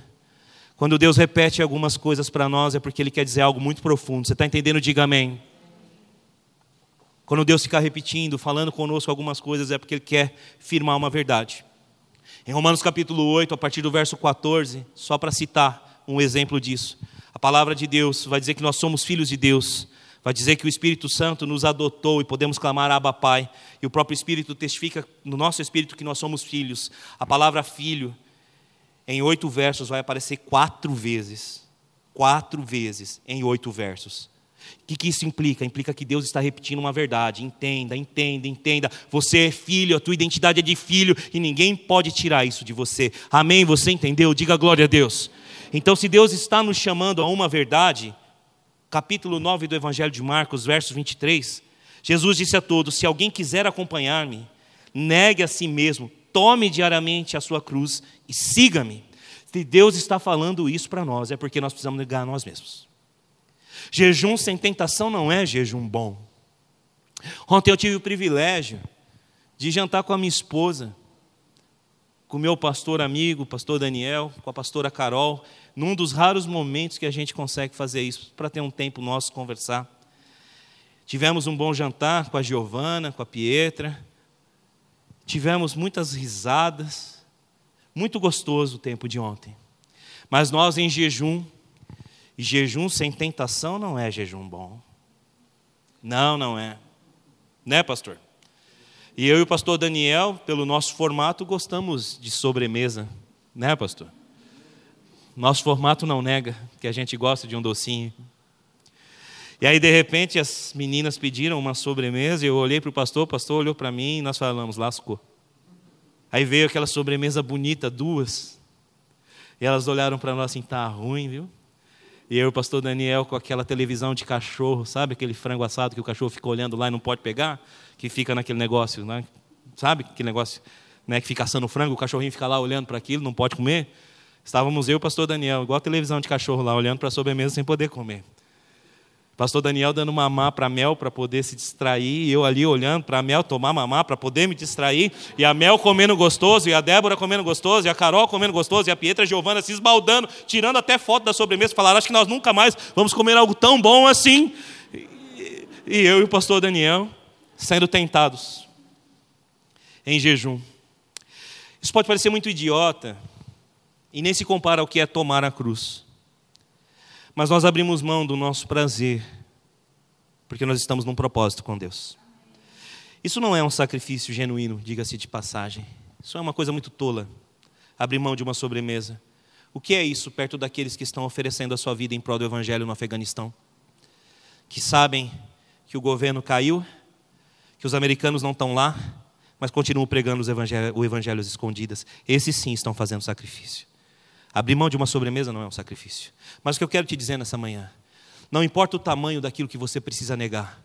Quando Deus repete algumas coisas para nós, é porque Ele quer dizer algo muito profundo. Você está entendendo? Diga amém. Quando Deus fica repetindo, falando conosco algumas coisas, é porque Ele quer firmar uma verdade. Em Romanos capítulo 8, a partir do verso 14, só para citar um exemplo disso. A palavra de Deus vai dizer que nós somos filhos de Deus. Vai dizer que o Espírito Santo nos adotou e podemos clamar Abba Pai. E o próprio Espírito testifica no nosso espírito que nós somos filhos. A palavra filho, em oito versos, vai aparecer quatro vezes. Quatro vezes em oito versos. O que, que isso implica? Implica que Deus está repetindo uma verdade. Entenda, entenda, entenda. Você é filho, a tua identidade é de filho e ninguém pode tirar isso de você. Amém? Você entendeu? Diga glória a Deus. Então, se Deus está nos chamando a uma verdade, capítulo 9 do Evangelho de Marcos, verso 23, Jesus disse a todos: Se alguém quiser acompanhar-me, negue a si mesmo, tome diariamente a sua cruz e siga-me. Se Deus está falando isso para nós, é porque nós precisamos negar a nós mesmos. Jejum sem tentação não é jejum bom. Ontem eu tive o privilégio de jantar com a minha esposa, com o meu pastor amigo, pastor Daniel, com a pastora Carol, num dos raros momentos que a gente consegue fazer isso, para ter um tempo nosso conversar. Tivemos um bom jantar com a Giovana, com a Pietra. Tivemos muitas risadas. Muito gostoso o tempo de ontem. Mas nós em jejum, e jejum sem tentação não é jejum bom. Não, não é. né, pastor? E eu e o pastor Daniel, pelo nosso formato, gostamos de sobremesa, né, pastor? Nosso formato não nega que a gente gosta de um docinho. E aí, de repente, as meninas pediram uma sobremesa, e eu olhei para o pastor, o pastor olhou para mim e nós falamos, lascou. Aí veio aquela sobremesa bonita, duas. E elas olharam para nós assim, tá ruim, viu? E eu e o pastor Daniel com aquela televisão de cachorro, sabe? Aquele frango assado que o cachorro fica olhando lá e não pode pegar, que fica naquele negócio, né? sabe? Aquele negócio né, que fica assando frango, o cachorrinho fica lá olhando para aquilo, não pode comer. Estávamos eu e o pastor Daniel, igual a televisão de cachorro lá, olhando para a sobremesa sem poder comer. Pastor Daniel dando mamar para Mel para poder se distrair, e eu ali olhando para Mel tomar mamar para poder me distrair, e a Mel comendo gostoso, e a Débora comendo gostoso, e a Carol comendo gostoso, e a Pietra e Giovana se esbaldando, tirando até foto da sobremesa, falaram: Acho que nós nunca mais vamos comer algo tão bom assim. E eu e o pastor Daniel sendo tentados em jejum. Isso pode parecer muito idiota, e nem se compara ao que é tomar a cruz. Mas nós abrimos mão do nosso prazer, porque nós estamos num propósito com Deus. Isso não é um sacrifício genuíno, diga-se de passagem. Isso é uma coisa muito tola. Abrir mão de uma sobremesa. O que é isso perto daqueles que estão oferecendo a sua vida em prol do Evangelho no Afeganistão? Que sabem que o governo caiu, que os americanos não estão lá, mas continuam pregando os evangelhos, o evangelho às escondidas. Esses sim estão fazendo sacrifício. Abrir mão de uma sobremesa não é um sacrifício. Mas o que eu quero te dizer nessa manhã, não importa o tamanho daquilo que você precisa negar,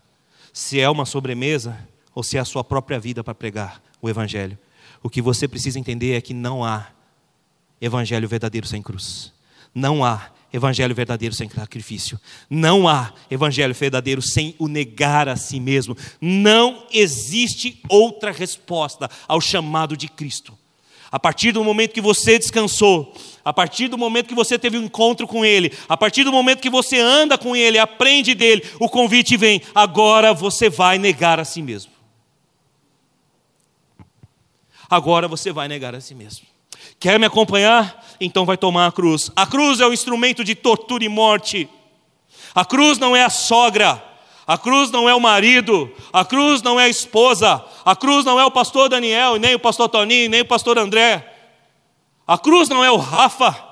se é uma sobremesa ou se é a sua própria vida para pregar o Evangelho, o que você precisa entender é que não há Evangelho verdadeiro sem cruz. Não há Evangelho verdadeiro sem sacrifício. Não há Evangelho verdadeiro sem o negar a si mesmo. Não existe outra resposta ao chamado de Cristo. A partir do momento que você descansou, a partir do momento que você teve um encontro com Ele, a partir do momento que você anda com Ele, aprende dele, o convite vem: agora você vai negar a si mesmo. Agora você vai negar a si mesmo. Quer me acompanhar? Então vai tomar a cruz. A cruz é o instrumento de tortura e morte. A cruz não é a sogra. A cruz não é o marido, a cruz não é a esposa, a cruz não é o pastor Daniel, nem o pastor Toninho, nem o pastor André. A cruz não é o Rafa.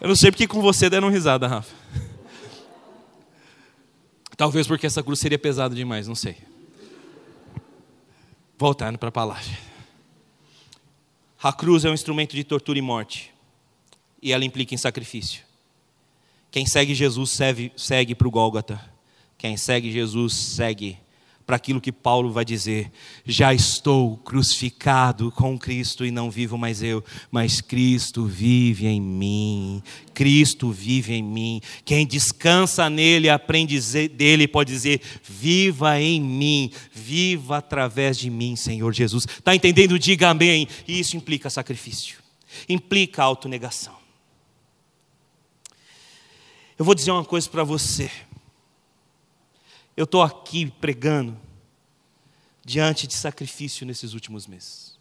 Eu não sei porque com você deram risada, Rafa. Talvez porque essa cruz seria pesada demais, não sei. Voltando para a palavra. A cruz é um instrumento de tortura e morte. E ela implica em sacrifício. Quem segue Jesus segue, segue para o Gólgota. Quem segue Jesus segue para aquilo que Paulo vai dizer: já estou crucificado com Cristo e não vivo mais eu, mas Cristo vive em mim. Cristo vive em mim. Quem descansa nele, aprende dele, pode dizer: viva em mim, viva através de mim, Senhor Jesus. Está entendendo? Diga amém. E isso implica sacrifício, implica autonegação. Eu vou dizer uma coisa para você. Eu estou aqui pregando diante de sacrifício nesses últimos meses.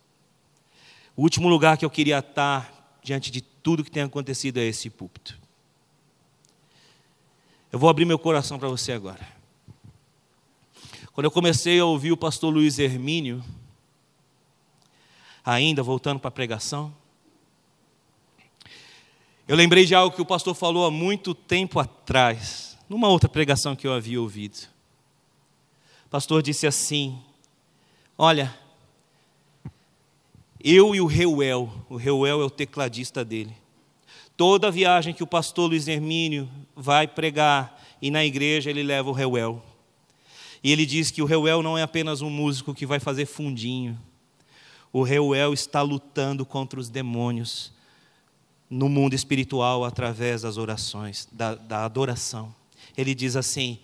O último lugar que eu queria estar diante de tudo que tem acontecido é esse púlpito. Eu vou abrir meu coração para você agora. Quando eu comecei a ouvir o pastor Luiz Hermínio, ainda voltando para a pregação, eu lembrei de algo que o pastor falou há muito tempo atrás, numa outra pregação que eu havia ouvido. O pastor disse assim: Olha, eu e o Reuel, o Reuel é o tecladista dele. Toda viagem que o pastor Luiz Hermínio vai pregar e na igreja ele leva o Reuel. E ele diz que o Reuel não é apenas um músico que vai fazer fundinho. O Reuel está lutando contra os demônios no mundo espiritual através das orações, da, da adoração. Ele diz assim: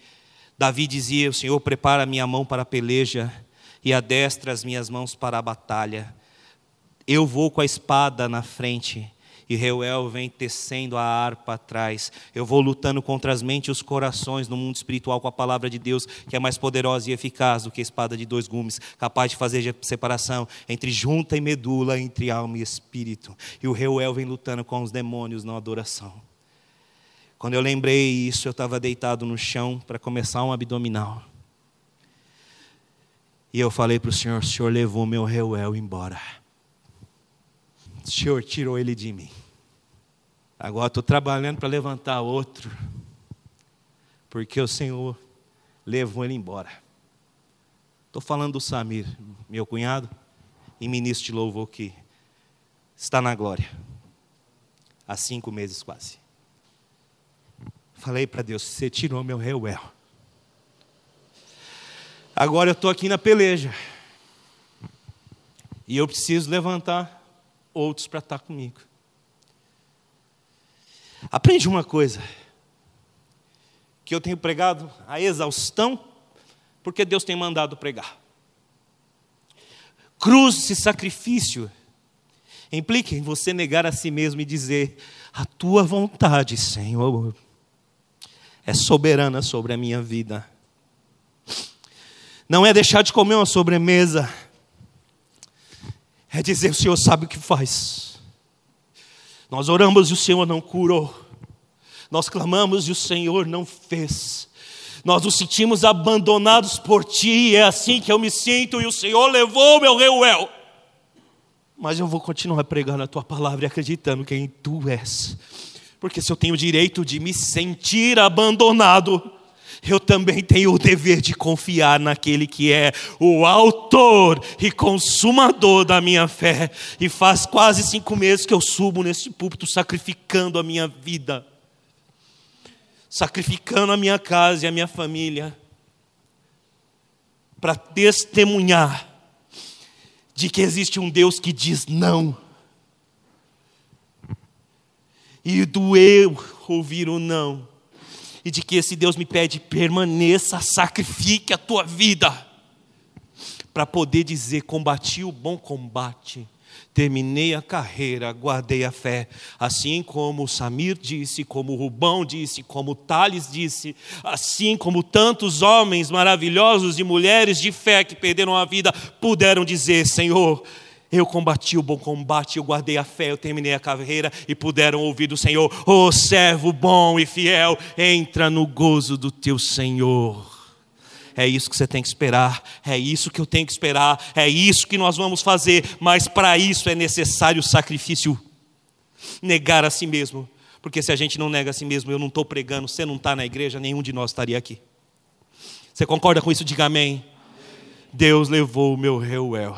Davi dizia: O Senhor prepara a minha mão para a peleja e adestra as minhas mãos para a batalha. Eu vou com a espada na frente e Reuel vem tecendo a harpa atrás. Eu vou lutando contra as mentes e os corações no mundo espiritual com a palavra de Deus, que é mais poderosa e eficaz do que a espada de dois gumes, capaz de fazer separação entre junta e medula, entre alma e espírito. E o Reuel vem lutando com os demônios na adoração. Quando eu lembrei isso, eu estava deitado no chão para começar um abdominal. E eu falei para o Senhor: o Senhor levou meu reuel embora. O Senhor tirou ele de mim. Agora estou trabalhando para levantar outro, porque o Senhor levou ele embora. Estou falando do Samir, meu cunhado, e ministro de louvor que está na glória, há cinco meses quase. Falei para Deus: Você tirou meu reuel. Agora eu estou aqui na peleja. E eu preciso levantar outros para estar comigo. Aprende uma coisa, que eu tenho pregado a exaustão, porque Deus tem mandado pregar. Cruz e sacrifício implica em você negar a si mesmo e dizer: A tua vontade, Senhor, é soberana sobre a minha vida. Não é deixar de comer uma sobremesa, é dizer: O Senhor sabe o que faz. Nós oramos e o Senhor não curou. Nós clamamos e o Senhor não fez. Nós nos sentimos abandonados por Ti, é assim que eu me sinto, e o Senhor levou meu reuel. Mas eu vou continuar pregando a Tua palavra e acreditando quem Tu és. Porque se eu tenho o direito de me sentir abandonado, eu também tenho o dever de confiar naquele que é o autor e consumador da minha fé. E faz quase cinco meses que eu subo nesse púlpito sacrificando a minha vida, sacrificando a minha casa e a minha família, para testemunhar de que existe um Deus que diz não. E doeu ouvir o não e de que esse Deus me pede: permaneça, sacrifique a tua vida, para poder dizer: combati o bom combate, terminei a carreira, guardei a fé, assim como Samir disse, como Rubão disse, como o Thales disse, assim como tantos homens maravilhosos e mulheres de fé que perderam a vida puderam dizer: Senhor, eu combati o bom combate, eu guardei a fé, eu terminei a carreira e puderam ouvir do Senhor: Ô oh, servo bom e fiel, entra no gozo do teu Senhor. É isso que você tem que esperar, é isso que eu tenho que esperar, é isso que nós vamos fazer, mas para isso é necessário sacrifício negar a si mesmo, porque se a gente não nega a si mesmo, eu não estou pregando, você não está na igreja, nenhum de nós estaria aqui. Você concorda com isso? Diga amém. Deus levou o meu reuel.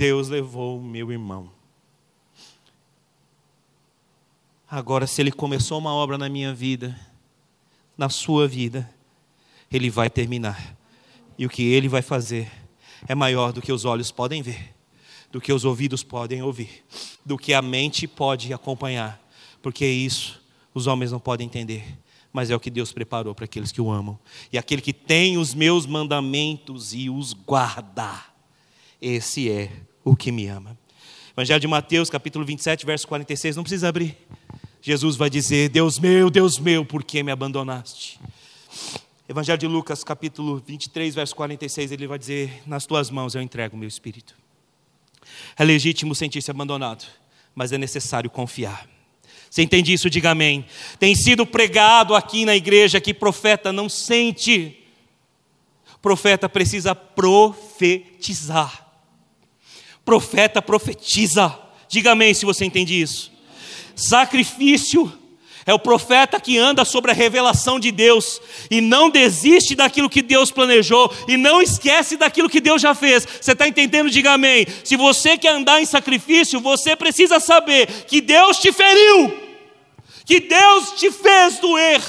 Deus levou o meu irmão. Agora, se Ele começou uma obra na minha vida, na sua vida, Ele vai terminar. E o que Ele vai fazer é maior do que os olhos podem ver, do que os ouvidos podem ouvir, do que a mente pode acompanhar, porque isso os homens não podem entender, mas é o que Deus preparou para aqueles que o amam. E aquele que tem os meus mandamentos e os guarda esse é o que me ama. Evangelho de Mateus, capítulo 27, verso 46, não precisa abrir. Jesus vai dizer: Deus meu, Deus meu, por que me abandonaste? Evangelho de Lucas, capítulo 23, verso 46, ele vai dizer: Nas tuas mãos eu entrego o meu espírito. É legítimo sentir-se abandonado, mas é necessário confiar. Você entende isso? Diga amém. Tem sido pregado aqui na igreja que profeta não sente, profeta precisa profetizar. Profeta profetiza. Diga amém se você entende isso. Sacrifício é o profeta que anda sobre a revelação de Deus e não desiste daquilo que Deus planejou e não esquece daquilo que Deus já fez. Você está entendendo? Diga amém. Se você quer andar em sacrifício, você precisa saber que Deus te feriu, que Deus te fez doer,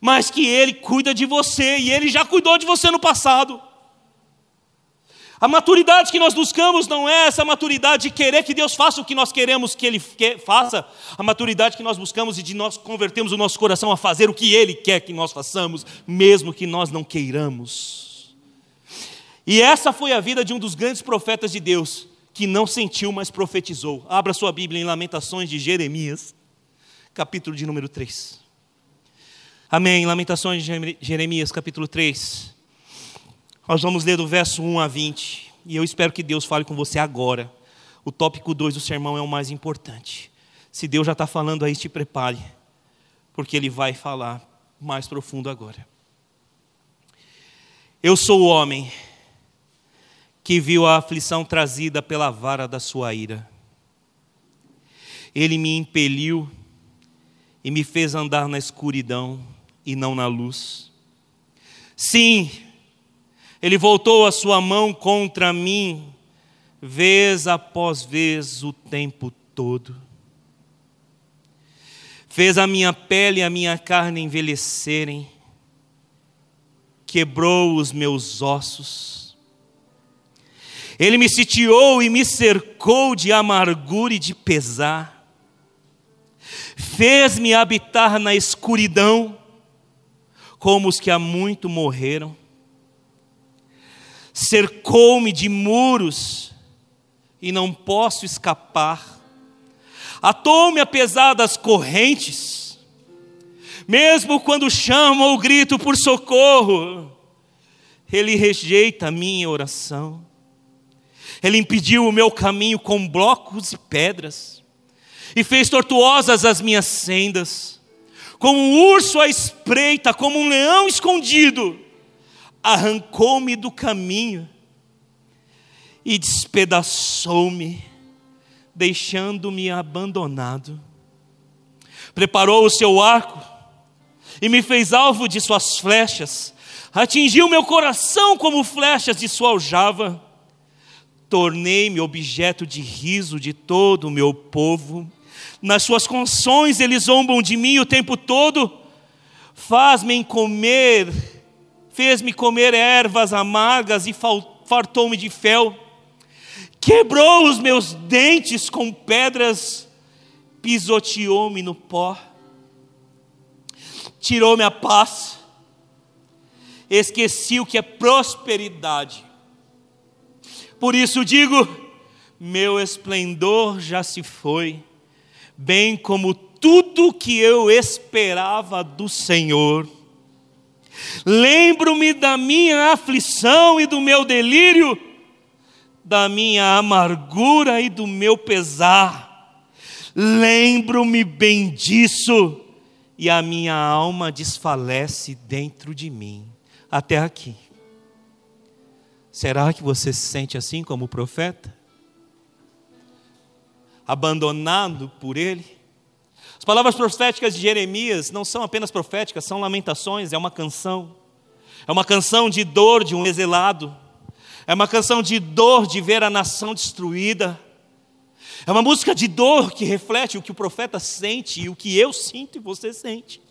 mas que Ele cuida de você e Ele já cuidou de você no passado. A maturidade que nós buscamos não é essa maturidade de querer que Deus faça o que nós queremos que Ele faça. A maturidade que nós buscamos e de nós convertemos o nosso coração a fazer o que Ele quer que nós façamos, mesmo que nós não queiramos. E essa foi a vida de um dos grandes profetas de Deus, que não sentiu, mas profetizou. Abra sua Bíblia em Lamentações de Jeremias, capítulo de número 3. Amém. Lamentações de Jeremias, capítulo 3. Nós vamos ler do verso 1 a 20, e eu espero que Deus fale com você agora. O tópico 2 do sermão é o mais importante. Se Deus já está falando aí, te prepare, porque Ele vai falar mais profundo agora. Eu sou o homem que viu a aflição trazida pela vara da sua ira. Ele me impeliu e me fez andar na escuridão e não na luz. Sim, ele voltou a sua mão contra mim, vez após vez, o tempo todo. Fez a minha pele e a minha carne envelhecerem, quebrou os meus ossos. Ele me sitiou e me cercou de amargura e de pesar. Fez-me habitar na escuridão, como os que há muito morreram cercou-me de muros e não posso escapar. Atou-me apesar das correntes, mesmo quando chamo ou grito por socorro, ele rejeita a minha oração. Ele impediu o meu caminho com blocos e pedras, e fez tortuosas as minhas sendas. Como um urso à espreita, como um leão escondido, arrancou-me do caminho e despedaçou-me, deixando-me abandonado. Preparou o seu arco e me fez alvo de suas flechas, atingiu meu coração como flechas de sua aljava. Tornei-me objeto de riso de todo o meu povo. Nas suas canções eles zombam de mim o tempo todo. Faz-me comer fez-me comer ervas amargas e fartou-me de fel, quebrou os meus dentes com pedras, pisoteou-me no pó, tirou-me a paz, esqueci o que é prosperidade. Por isso digo: meu esplendor já se foi, bem como tudo que eu esperava do Senhor Lembro-me da minha aflição e do meu delírio, da minha amargura e do meu pesar. Lembro-me bem disso, e a minha alma desfalece dentro de mim. Até aqui. Será que você se sente assim como o profeta? Abandonado por ele? As palavras proféticas de Jeremias não são apenas proféticas, são lamentações, é uma canção. É uma canção de dor de um exilado. É uma canção de dor de ver a nação destruída. É uma música de dor que reflete o que o profeta sente e o que eu sinto e você sente.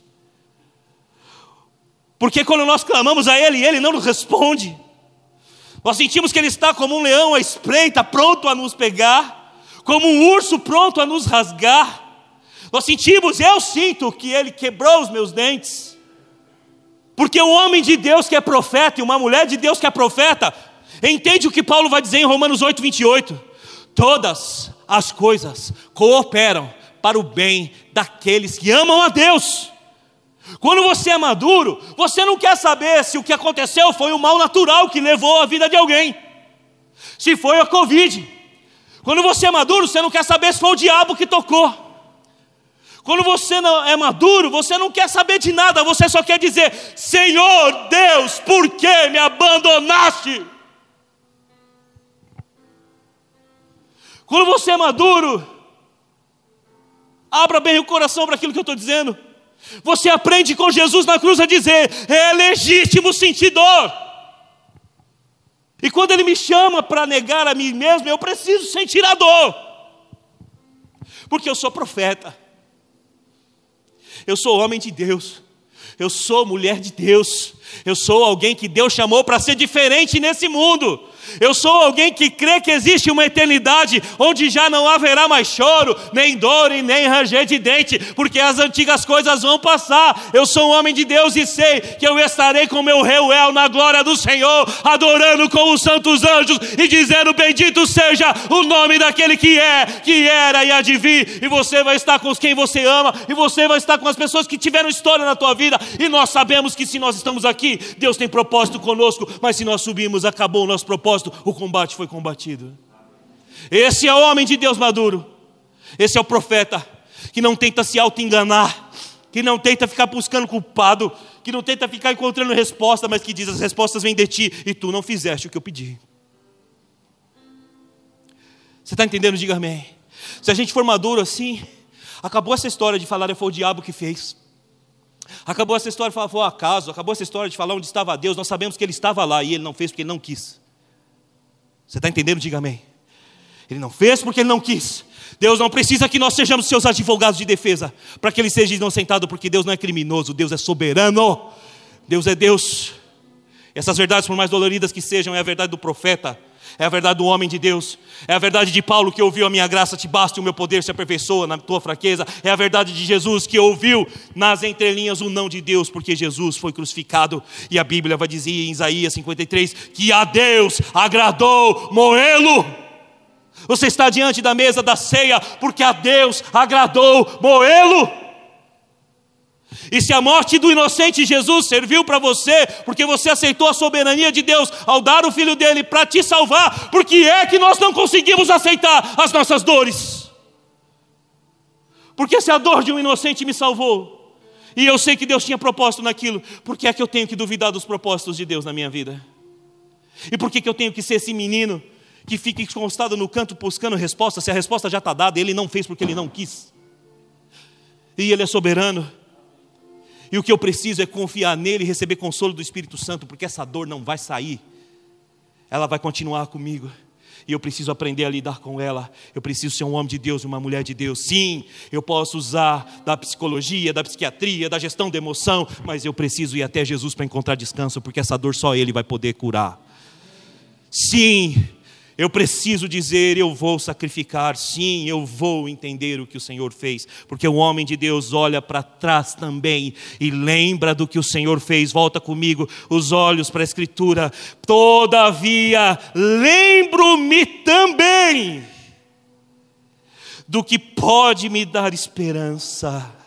Porque quando nós clamamos a Ele, Ele não nos responde. Nós sentimos que Ele está como um leão à espreita, pronto a nos pegar, como um urso pronto a nos rasgar. Nós sentimos, eu sinto que ele quebrou os meus dentes. Porque um homem de Deus que é profeta e uma mulher de Deus que é profeta, entende o que Paulo vai dizer em Romanos 8, 28. Todas as coisas cooperam para o bem daqueles que amam a Deus. Quando você é maduro, você não quer saber se o que aconteceu foi um mal natural que levou a vida de alguém, se foi a Covid. Quando você é maduro, você não quer saber se foi o diabo que tocou. Quando você não é maduro, você não quer saber de nada, você só quer dizer: Senhor Deus, por que me abandonaste? Quando você é maduro, abra bem o coração para aquilo que eu estou dizendo. Você aprende com Jesus na cruz a dizer: é legítimo sentir dor. E quando Ele me chama para negar a mim mesmo, eu preciso sentir a dor, porque eu sou profeta. Eu sou homem de Deus. Eu sou mulher de Deus. Eu sou alguém que Deus chamou para ser diferente nesse mundo. Eu sou alguém que crê que existe uma eternidade onde já não haverá mais choro, nem dor e nem ranger de dente, porque as antigas coisas vão passar. Eu sou um homem de Deus e sei que eu estarei com meu Reuel na glória do Senhor, adorando com os santos anjos e dizendo: Bendito seja o nome daquele que é, que era e vir. E você vai estar com quem você ama, e você vai estar com as pessoas que tiveram história na tua vida. E nós sabemos que se nós estamos aqui, Deus tem propósito conosco, mas se nós subimos, acabou o nosso propósito propósito, o combate foi combatido. Esse é o homem de Deus maduro. Esse é o profeta. que não tenta se auto-enganar, que não tenta ficar buscando culpado, que não tenta ficar encontrando resposta, mas que diz: as respostas vêm de ti e tu não fizeste o que eu pedi. Você está entendendo? Diga amém. Se a gente for maduro assim, acabou essa história de falar foi o diabo que fez. Acabou essa história de falar foi o acaso. Acabou essa história de falar onde estava Deus. Nós sabemos que ele estava lá e ele não fez porque ele não quis. Você está entendendo? Diga amém. Ele não fez porque ele não quis. Deus não precisa que nós sejamos seus advogados de defesa para que ele seja inocentado, porque Deus não é criminoso, Deus é soberano. Deus é Deus. Essas verdades, por mais doloridas que sejam, é a verdade do profeta, é a verdade do homem de Deus, é a verdade de Paulo que ouviu a minha graça te basta e o meu poder se aperfeiçoa na tua fraqueza, é a verdade de Jesus que ouviu nas entrelinhas o não de Deus, porque Jesus foi crucificado e a Bíblia vai dizer em Isaías 53 que a Deus agradou moê-lo. Você está diante da mesa da ceia porque a Deus agradou moê-lo. E se a morte do inocente Jesus serviu para você, porque você aceitou a soberania de Deus ao dar o filho dele para te salvar, por que é que nós não conseguimos aceitar as nossas dores? Porque se a dor de um inocente me salvou, e eu sei que Deus tinha propósito naquilo, por que é que eu tenho que duvidar dos propósitos de Deus na minha vida? E por que, que eu tenho que ser esse menino que fica encostado no canto buscando resposta, se a resposta já está dada, ele não fez porque ele não quis? E ele é soberano. E o que eu preciso é confiar nele e receber consolo do Espírito Santo, porque essa dor não vai sair, ela vai continuar comigo. E eu preciso aprender a lidar com ela. Eu preciso ser um homem de Deus uma mulher de Deus. Sim, eu posso usar da psicologia, da psiquiatria, da gestão da emoção, mas eu preciso ir até Jesus para encontrar descanso, porque essa dor só Ele vai poder curar. Sim, eu preciso dizer, eu vou sacrificar, sim, eu vou entender o que o Senhor fez, porque o homem de Deus olha para trás também e lembra do que o Senhor fez. Volta comigo os olhos para a Escritura. Todavia, lembro-me também do que pode me dar esperança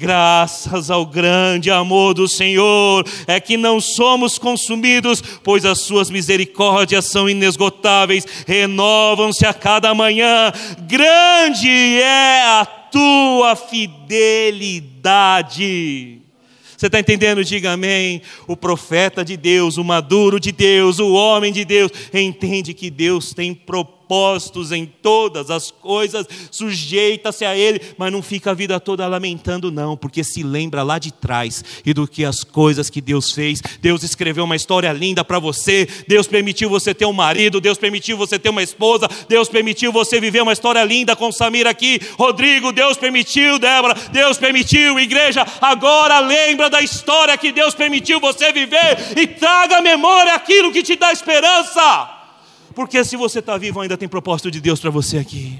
Graças ao grande amor do Senhor é que não somos consumidos, pois as suas misericórdias são inesgotáveis, renovam-se a cada manhã. Grande é a tua fidelidade. Você está entendendo? Diga amém. O profeta de Deus, o maduro de Deus, o homem de Deus, entende que Deus tem propósito propósitos em todas as coisas, sujeita-se a Ele, mas não fica a vida toda lamentando, não, porque se lembra lá de trás e do que as coisas que Deus fez. Deus escreveu uma história linda para você, Deus permitiu você ter um marido, Deus permitiu você ter uma esposa, Deus permitiu você viver uma história linda com Samir aqui, Rodrigo, Deus permitiu, Débora, Deus permitiu, igreja, agora lembra da história que Deus permitiu você viver e traga à memória aquilo que te dá esperança. Porque se você está vivo, ainda tem propósito de Deus para você aqui.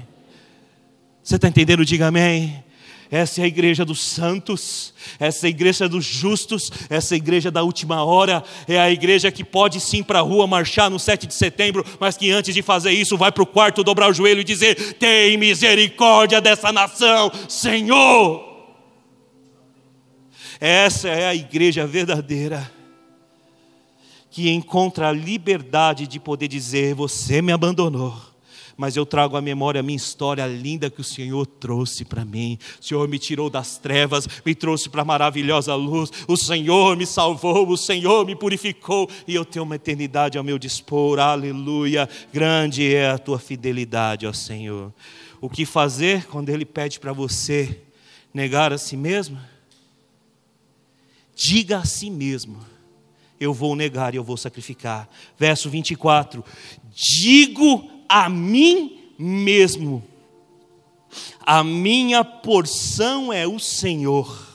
Você está entendendo? Diga amém. Essa é a igreja dos santos, essa é a igreja dos justos, essa é a igreja da última hora, é a igreja que pode sim para a rua marchar no 7 de setembro, mas que antes de fazer isso vai para o quarto dobrar o joelho e dizer: Tem misericórdia dessa nação, Senhor. Essa é a igreja verdadeira que encontra a liberdade de poder dizer: Você me abandonou, mas eu trago à memória a minha história linda que o Senhor trouxe para mim. O Senhor me tirou das trevas, me trouxe para a maravilhosa luz. O Senhor me salvou, o Senhor me purificou e eu tenho uma eternidade ao meu dispor. Aleluia! Grande é a tua fidelidade, ó Senhor. O que fazer quando Ele pede para você negar a si mesmo? Diga a si mesmo eu vou negar e eu vou sacrificar. Verso 24: Digo a mim mesmo, a minha porção é o Senhor,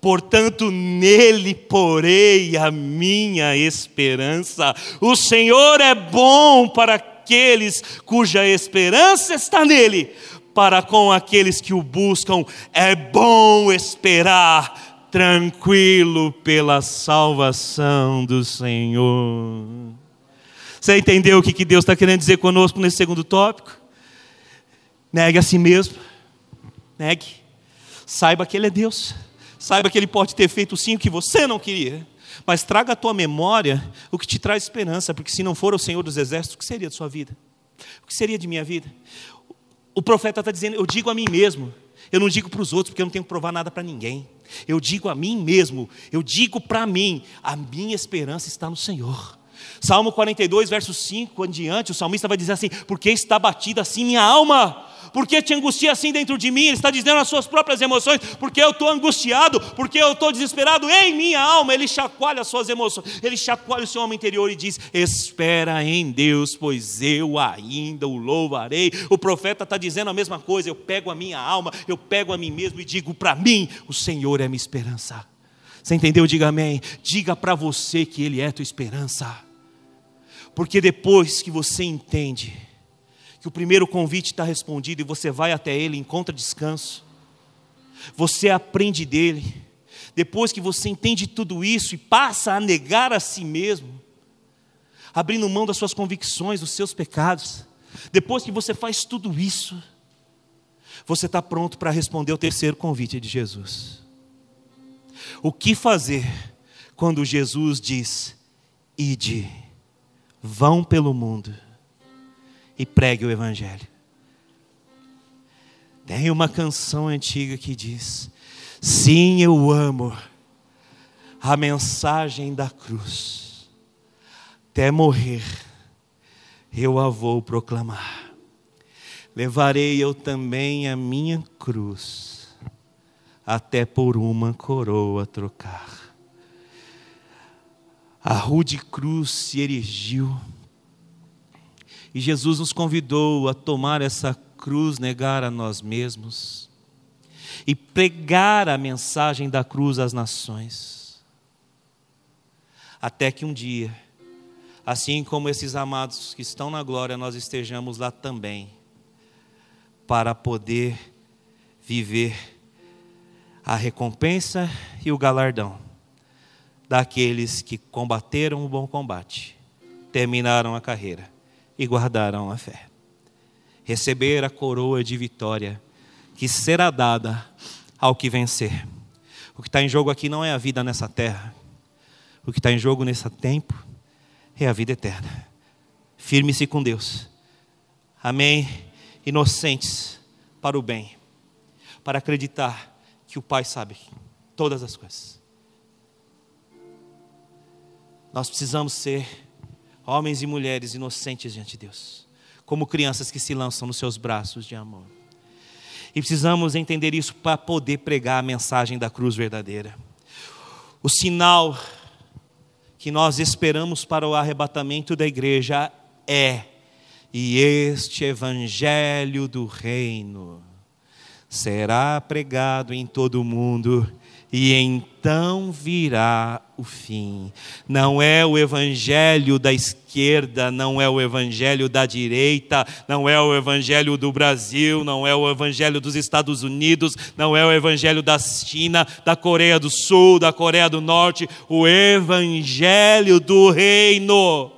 portanto nele porei a minha esperança. O Senhor é bom para aqueles cuja esperança está nele, para com aqueles que o buscam, é bom esperar tranquilo pela salvação do Senhor. Você entendeu o que Deus está querendo dizer conosco nesse segundo tópico? Negue a si mesmo. Negue. Saiba que Ele é Deus. Saiba que Ele pode ter feito sim o que você não queria. Mas traga à tua memória o que te traz esperança, porque se não for o Senhor dos Exércitos, o que seria de sua vida? O que seria de minha vida? O profeta está dizendo: Eu digo a mim mesmo, Eu não digo para os outros porque eu não tenho que provar nada para ninguém. Eu digo a mim mesmo, eu digo para mim, a minha esperança está no Senhor. Salmo 42, verso 5 em diante, o salmista vai dizer assim: Porque está batida assim minha alma? Por que te angustia assim dentro de mim? Ele está dizendo as suas próprias emoções, porque eu estou angustiado, porque eu estou desesperado em minha alma. Ele chacoalha as suas emoções, ele chacoalha o seu homem interior e diz: Espera em Deus, pois eu ainda o louvarei. O profeta está dizendo a mesma coisa. Eu pego a minha alma, eu pego a mim mesmo e digo para mim: O Senhor é minha esperança. Você entendeu? Diga amém. Diga para você que Ele é tua esperança. Porque depois que você entende que o primeiro convite está respondido e você vai até Ele, encontra descanso, você aprende dele. Depois que você entende tudo isso e passa a negar a si mesmo, abrindo mão das suas convicções, dos seus pecados, depois que você faz tudo isso, você está pronto para responder o terceiro convite de Jesus. O que fazer quando Jesus diz: Ide? Vão pelo mundo e pregue o Evangelho. Tem uma canção antiga que diz: Sim, eu amo a mensagem da cruz, até morrer eu a vou proclamar. Levarei eu também a minha cruz, até por uma coroa trocar a rude cruz se erigiu. E Jesus nos convidou a tomar essa cruz, negar a nós mesmos e pregar a mensagem da cruz às nações. Até que um dia, assim como esses amados que estão na glória, nós estejamos lá também, para poder viver a recompensa e o galardão daqueles que combateram o bom combate, terminaram a carreira e guardaram a fé. Receber a coroa de vitória que será dada ao que vencer. O que está em jogo aqui não é a vida nessa terra. O que está em jogo nesse tempo é a vida eterna. Firme-se com Deus. Amém. Inocentes para o bem. Para acreditar que o Pai sabe todas as coisas nós precisamos ser homens e mulheres inocentes diante de Deus, como crianças que se lançam nos seus braços de amor. E precisamos entender isso para poder pregar a mensagem da cruz verdadeira. O sinal que nós esperamos para o arrebatamento da igreja é: e este evangelho do reino será pregado em todo o mundo e então virá o fim. Não é o evangelho da esquerda, não é o evangelho da direita, não é o evangelho do Brasil, não é o evangelho dos Estados Unidos, não é o evangelho da China, da Coreia do Sul, da Coreia do Norte, o evangelho do reino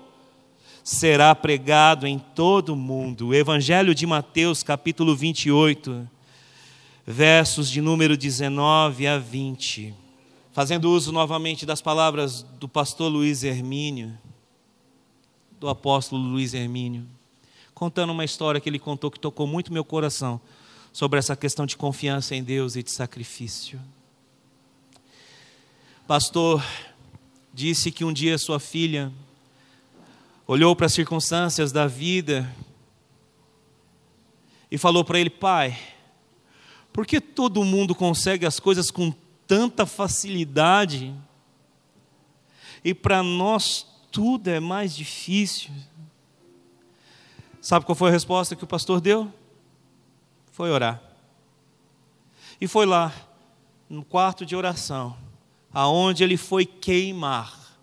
será pregado em todo o mundo. O evangelho de Mateus, capítulo 28 versos de número 19 a 20. Fazendo uso novamente das palavras do pastor Luiz Hermínio, do apóstolo Luiz Hermínio, contando uma história que ele contou que tocou muito meu coração sobre essa questão de confiança em Deus e de sacrifício. Pastor disse que um dia sua filha olhou para as circunstâncias da vida e falou para ele: Pai, por que todo mundo consegue as coisas com tanta facilidade? E para nós tudo é mais difícil. Sabe qual foi a resposta que o pastor deu? Foi orar. E foi lá, no quarto de oração, aonde ele foi queimar,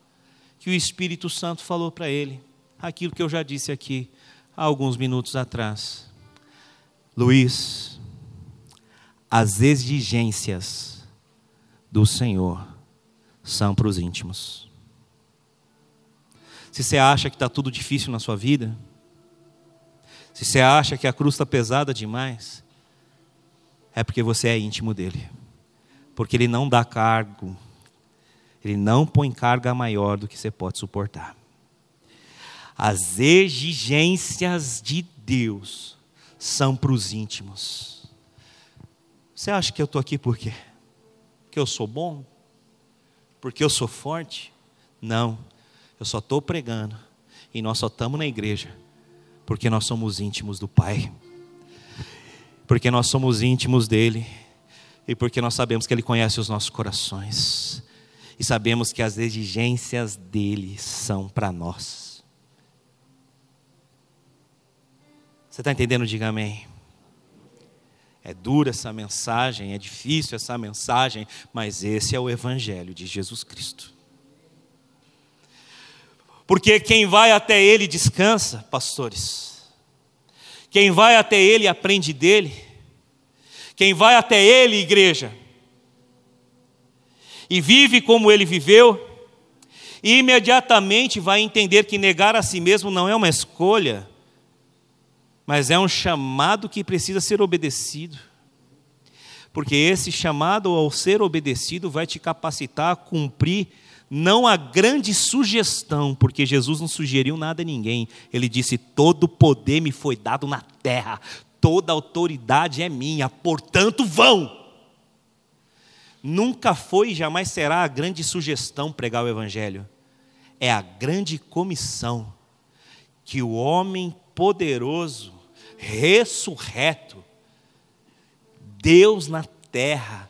que o Espírito Santo falou para ele aquilo que eu já disse aqui há alguns minutos atrás. Luiz, as exigências do Senhor são para os íntimos. Se você acha que está tudo difícil na sua vida, se você acha que a cruz está pesada demais, é porque você é íntimo dele. Porque ele não dá cargo, ele não põe carga maior do que você pode suportar. As exigências de Deus são para os íntimos. Você acha que eu estou aqui por quê? Porque eu sou bom? Porque eu sou forte? Não, eu só estou pregando. E nós só estamos na igreja porque nós somos íntimos do Pai. Porque nós somos íntimos dele. E porque nós sabemos que ele conhece os nossos corações. E sabemos que as exigências dele são para nós. Você está entendendo? Diga amém. É dura essa mensagem, é difícil essa mensagem, mas esse é o Evangelho de Jesus Cristo. Porque quem vai até Ele descansa, pastores. Quem vai até Ele aprende dele. Quem vai até Ele, igreja, e vive como Ele viveu, imediatamente vai entender que negar a si mesmo não é uma escolha, mas é um chamado que precisa ser obedecido. Porque esse chamado ao ser obedecido vai te capacitar a cumprir não a grande sugestão, porque Jesus não sugeriu nada a ninguém. Ele disse: Todo poder me foi dado na terra, toda autoridade é minha, portanto vão. Nunca foi e jamais será a grande sugestão pregar o Evangelho, é a grande comissão que o homem poderoso ressurreto, Deus na terra,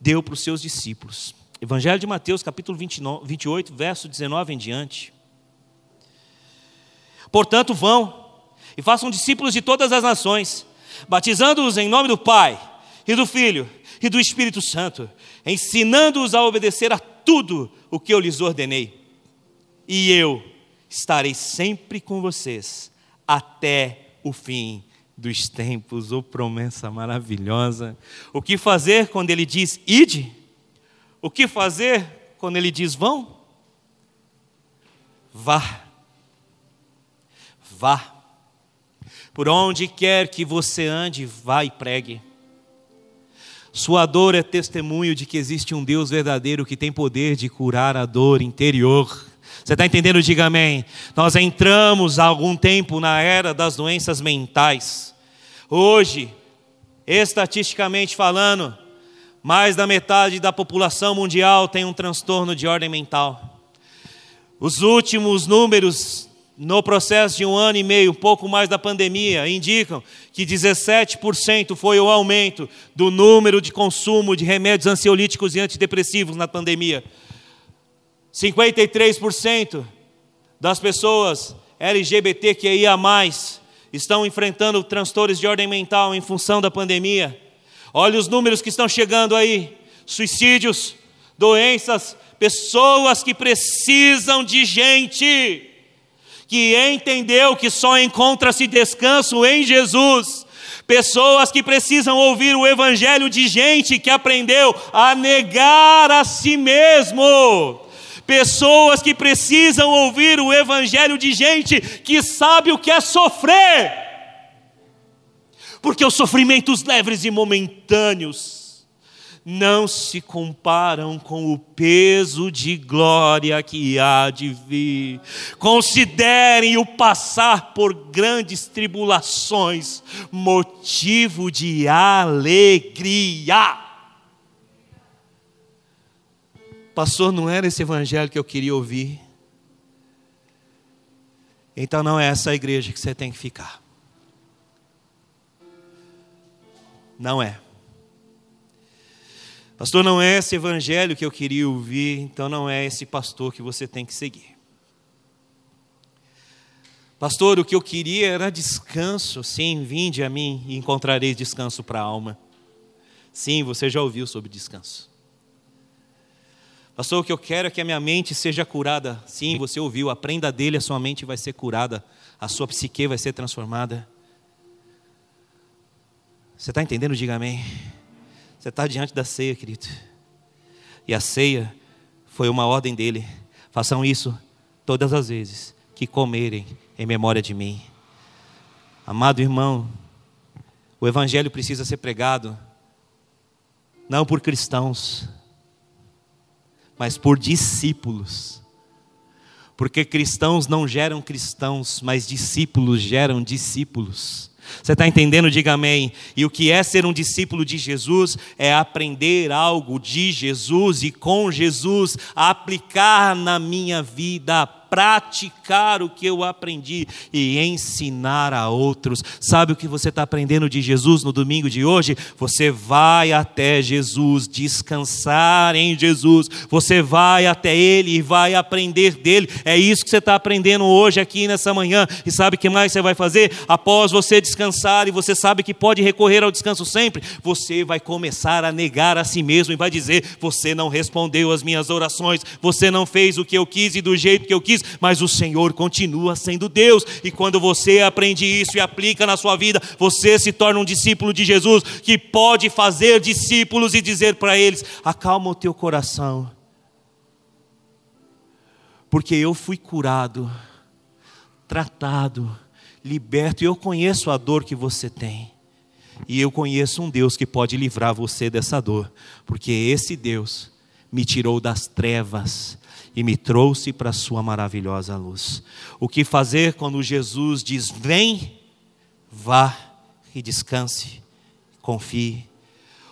deu para os seus discípulos. Evangelho de Mateus, capítulo 29, 28, verso 19 em diante. Portanto, vão e façam discípulos de todas as nações, batizando-os em nome do Pai, e do Filho, e do Espírito Santo, ensinando-os a obedecer a tudo o que eu lhes ordenei. E eu estarei sempre com vocês até o fim dos tempos, ou promessa maravilhosa. O que fazer quando ele diz ide? O que fazer quando ele diz vão? Vá. Vá. Por onde quer que você ande, vá e pregue. Sua dor é testemunho de que existe um Deus verdadeiro que tem poder de curar a dor interior. Você está entendendo? Diga amém. Nós entramos há algum tempo na era das doenças mentais. Hoje, estatisticamente falando, mais da metade da população mundial tem um transtorno de ordem mental. Os últimos números no processo de um ano e meio, um pouco mais da pandemia, indicam que 17% foi o aumento do número de consumo de remédios ansiolíticos e antidepressivos na pandemia. 53% das pessoas LGBTQIA+, estão enfrentando transtornos de ordem mental em função da pandemia. Olha os números que estão chegando aí: suicídios, doenças, pessoas que precisam de gente, que entendeu que só encontra-se descanso em Jesus. Pessoas que precisam ouvir o evangelho de gente que aprendeu a negar a si mesmo pessoas que precisam ouvir o evangelho de gente que sabe o que é sofrer. Porque os sofrimentos leves e momentâneos não se comparam com o peso de glória que há de vir. Considerem o passar por grandes tribulações motivo de alegria. Pastor, não era esse evangelho que eu queria ouvir. Então não é essa a igreja que você tem que ficar. Não é. Pastor, não é esse evangelho que eu queria ouvir, então não é esse pastor que você tem que seguir. Pastor, o que eu queria era descanso. Sim, vinde a mim e encontrareis descanso para a alma. Sim, você já ouviu sobre descanso. Pastor, o que eu quero é que a minha mente seja curada. Sim, você ouviu, aprenda dele, a sua mente vai ser curada, a sua psique vai ser transformada. Você está entendendo? Diga amém. Você está diante da ceia, querido. E a ceia foi uma ordem dele. Façam isso todas as vezes que comerem em memória de mim. Amado irmão, o evangelho precisa ser pregado não por cristãos, mas por discípulos. Porque cristãos não geram cristãos, mas discípulos geram discípulos. Você está entendendo? Diga amém. E o que é ser um discípulo de Jesus é aprender algo de Jesus e com Jesus, aplicar na minha vida praticar o que eu aprendi e ensinar a outros. Sabe o que você está aprendendo de Jesus no domingo de hoje? Você vai até Jesus, descansar em Jesus, você vai até Ele e vai aprender dele. É isso que você está aprendendo hoje aqui nessa manhã. E sabe o que mais você vai fazer? Após você descansar e você sabe que pode recorrer ao descanso sempre, você vai começar a negar a si mesmo e vai dizer: Você não respondeu às minhas orações, você não fez o que eu quis e do jeito que eu quis mas o Senhor continua sendo Deus. E quando você aprende isso e aplica na sua vida, você se torna um discípulo de Jesus que pode fazer discípulos e dizer para eles: acalma o teu coração, porque eu fui curado, tratado, liberto, e eu conheço a dor que você tem. E eu conheço um Deus que pode livrar você dessa dor, porque esse Deus me tirou das trevas e me trouxe para a sua maravilhosa luz. O que fazer quando Jesus diz: Vem, vá e descanse, confie.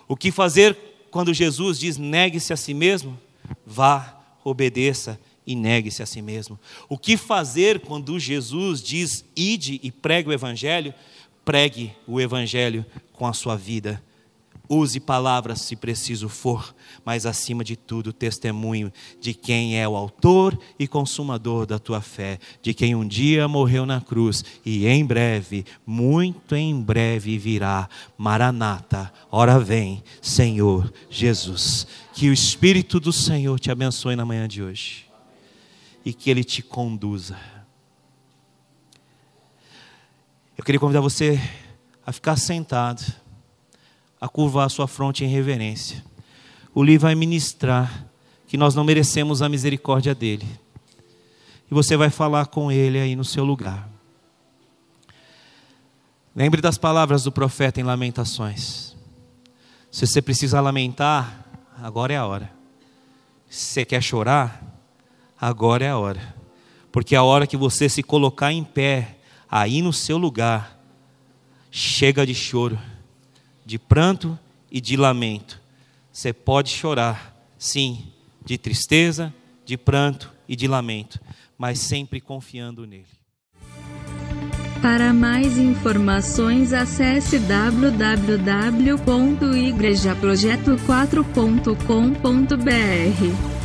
O que fazer quando Jesus diz: Negue-se a si mesmo, vá, obedeça e negue-se a si mesmo. O que fazer quando Jesus diz: Ide e pregue o Evangelho, pregue o Evangelho com a sua vida Use palavras se preciso for, mas acima de tudo, testemunho de quem é o autor e consumador da tua fé, de quem um dia morreu na cruz e em breve, muito em breve virá. Maranata, ora vem, Senhor Jesus. Que o Espírito do Senhor te abençoe na manhã de hoje e que ele te conduza. Eu queria convidar você a ficar sentado a curvar a sua fronte em reverência. O livro vai ministrar que nós não merecemos a misericórdia dele. E você vai falar com ele aí no seu lugar. Lembre das palavras do profeta em Lamentações. Se você precisa lamentar, agora é a hora. Se você quer chorar, agora é a hora. Porque a hora que você se colocar em pé, aí no seu lugar, chega de choro de pranto e de lamento. Você pode chorar, sim, de tristeza, de pranto e de lamento, mas sempre confiando nele. Para mais informações, acesse www.igrejaprojeto4.com.br.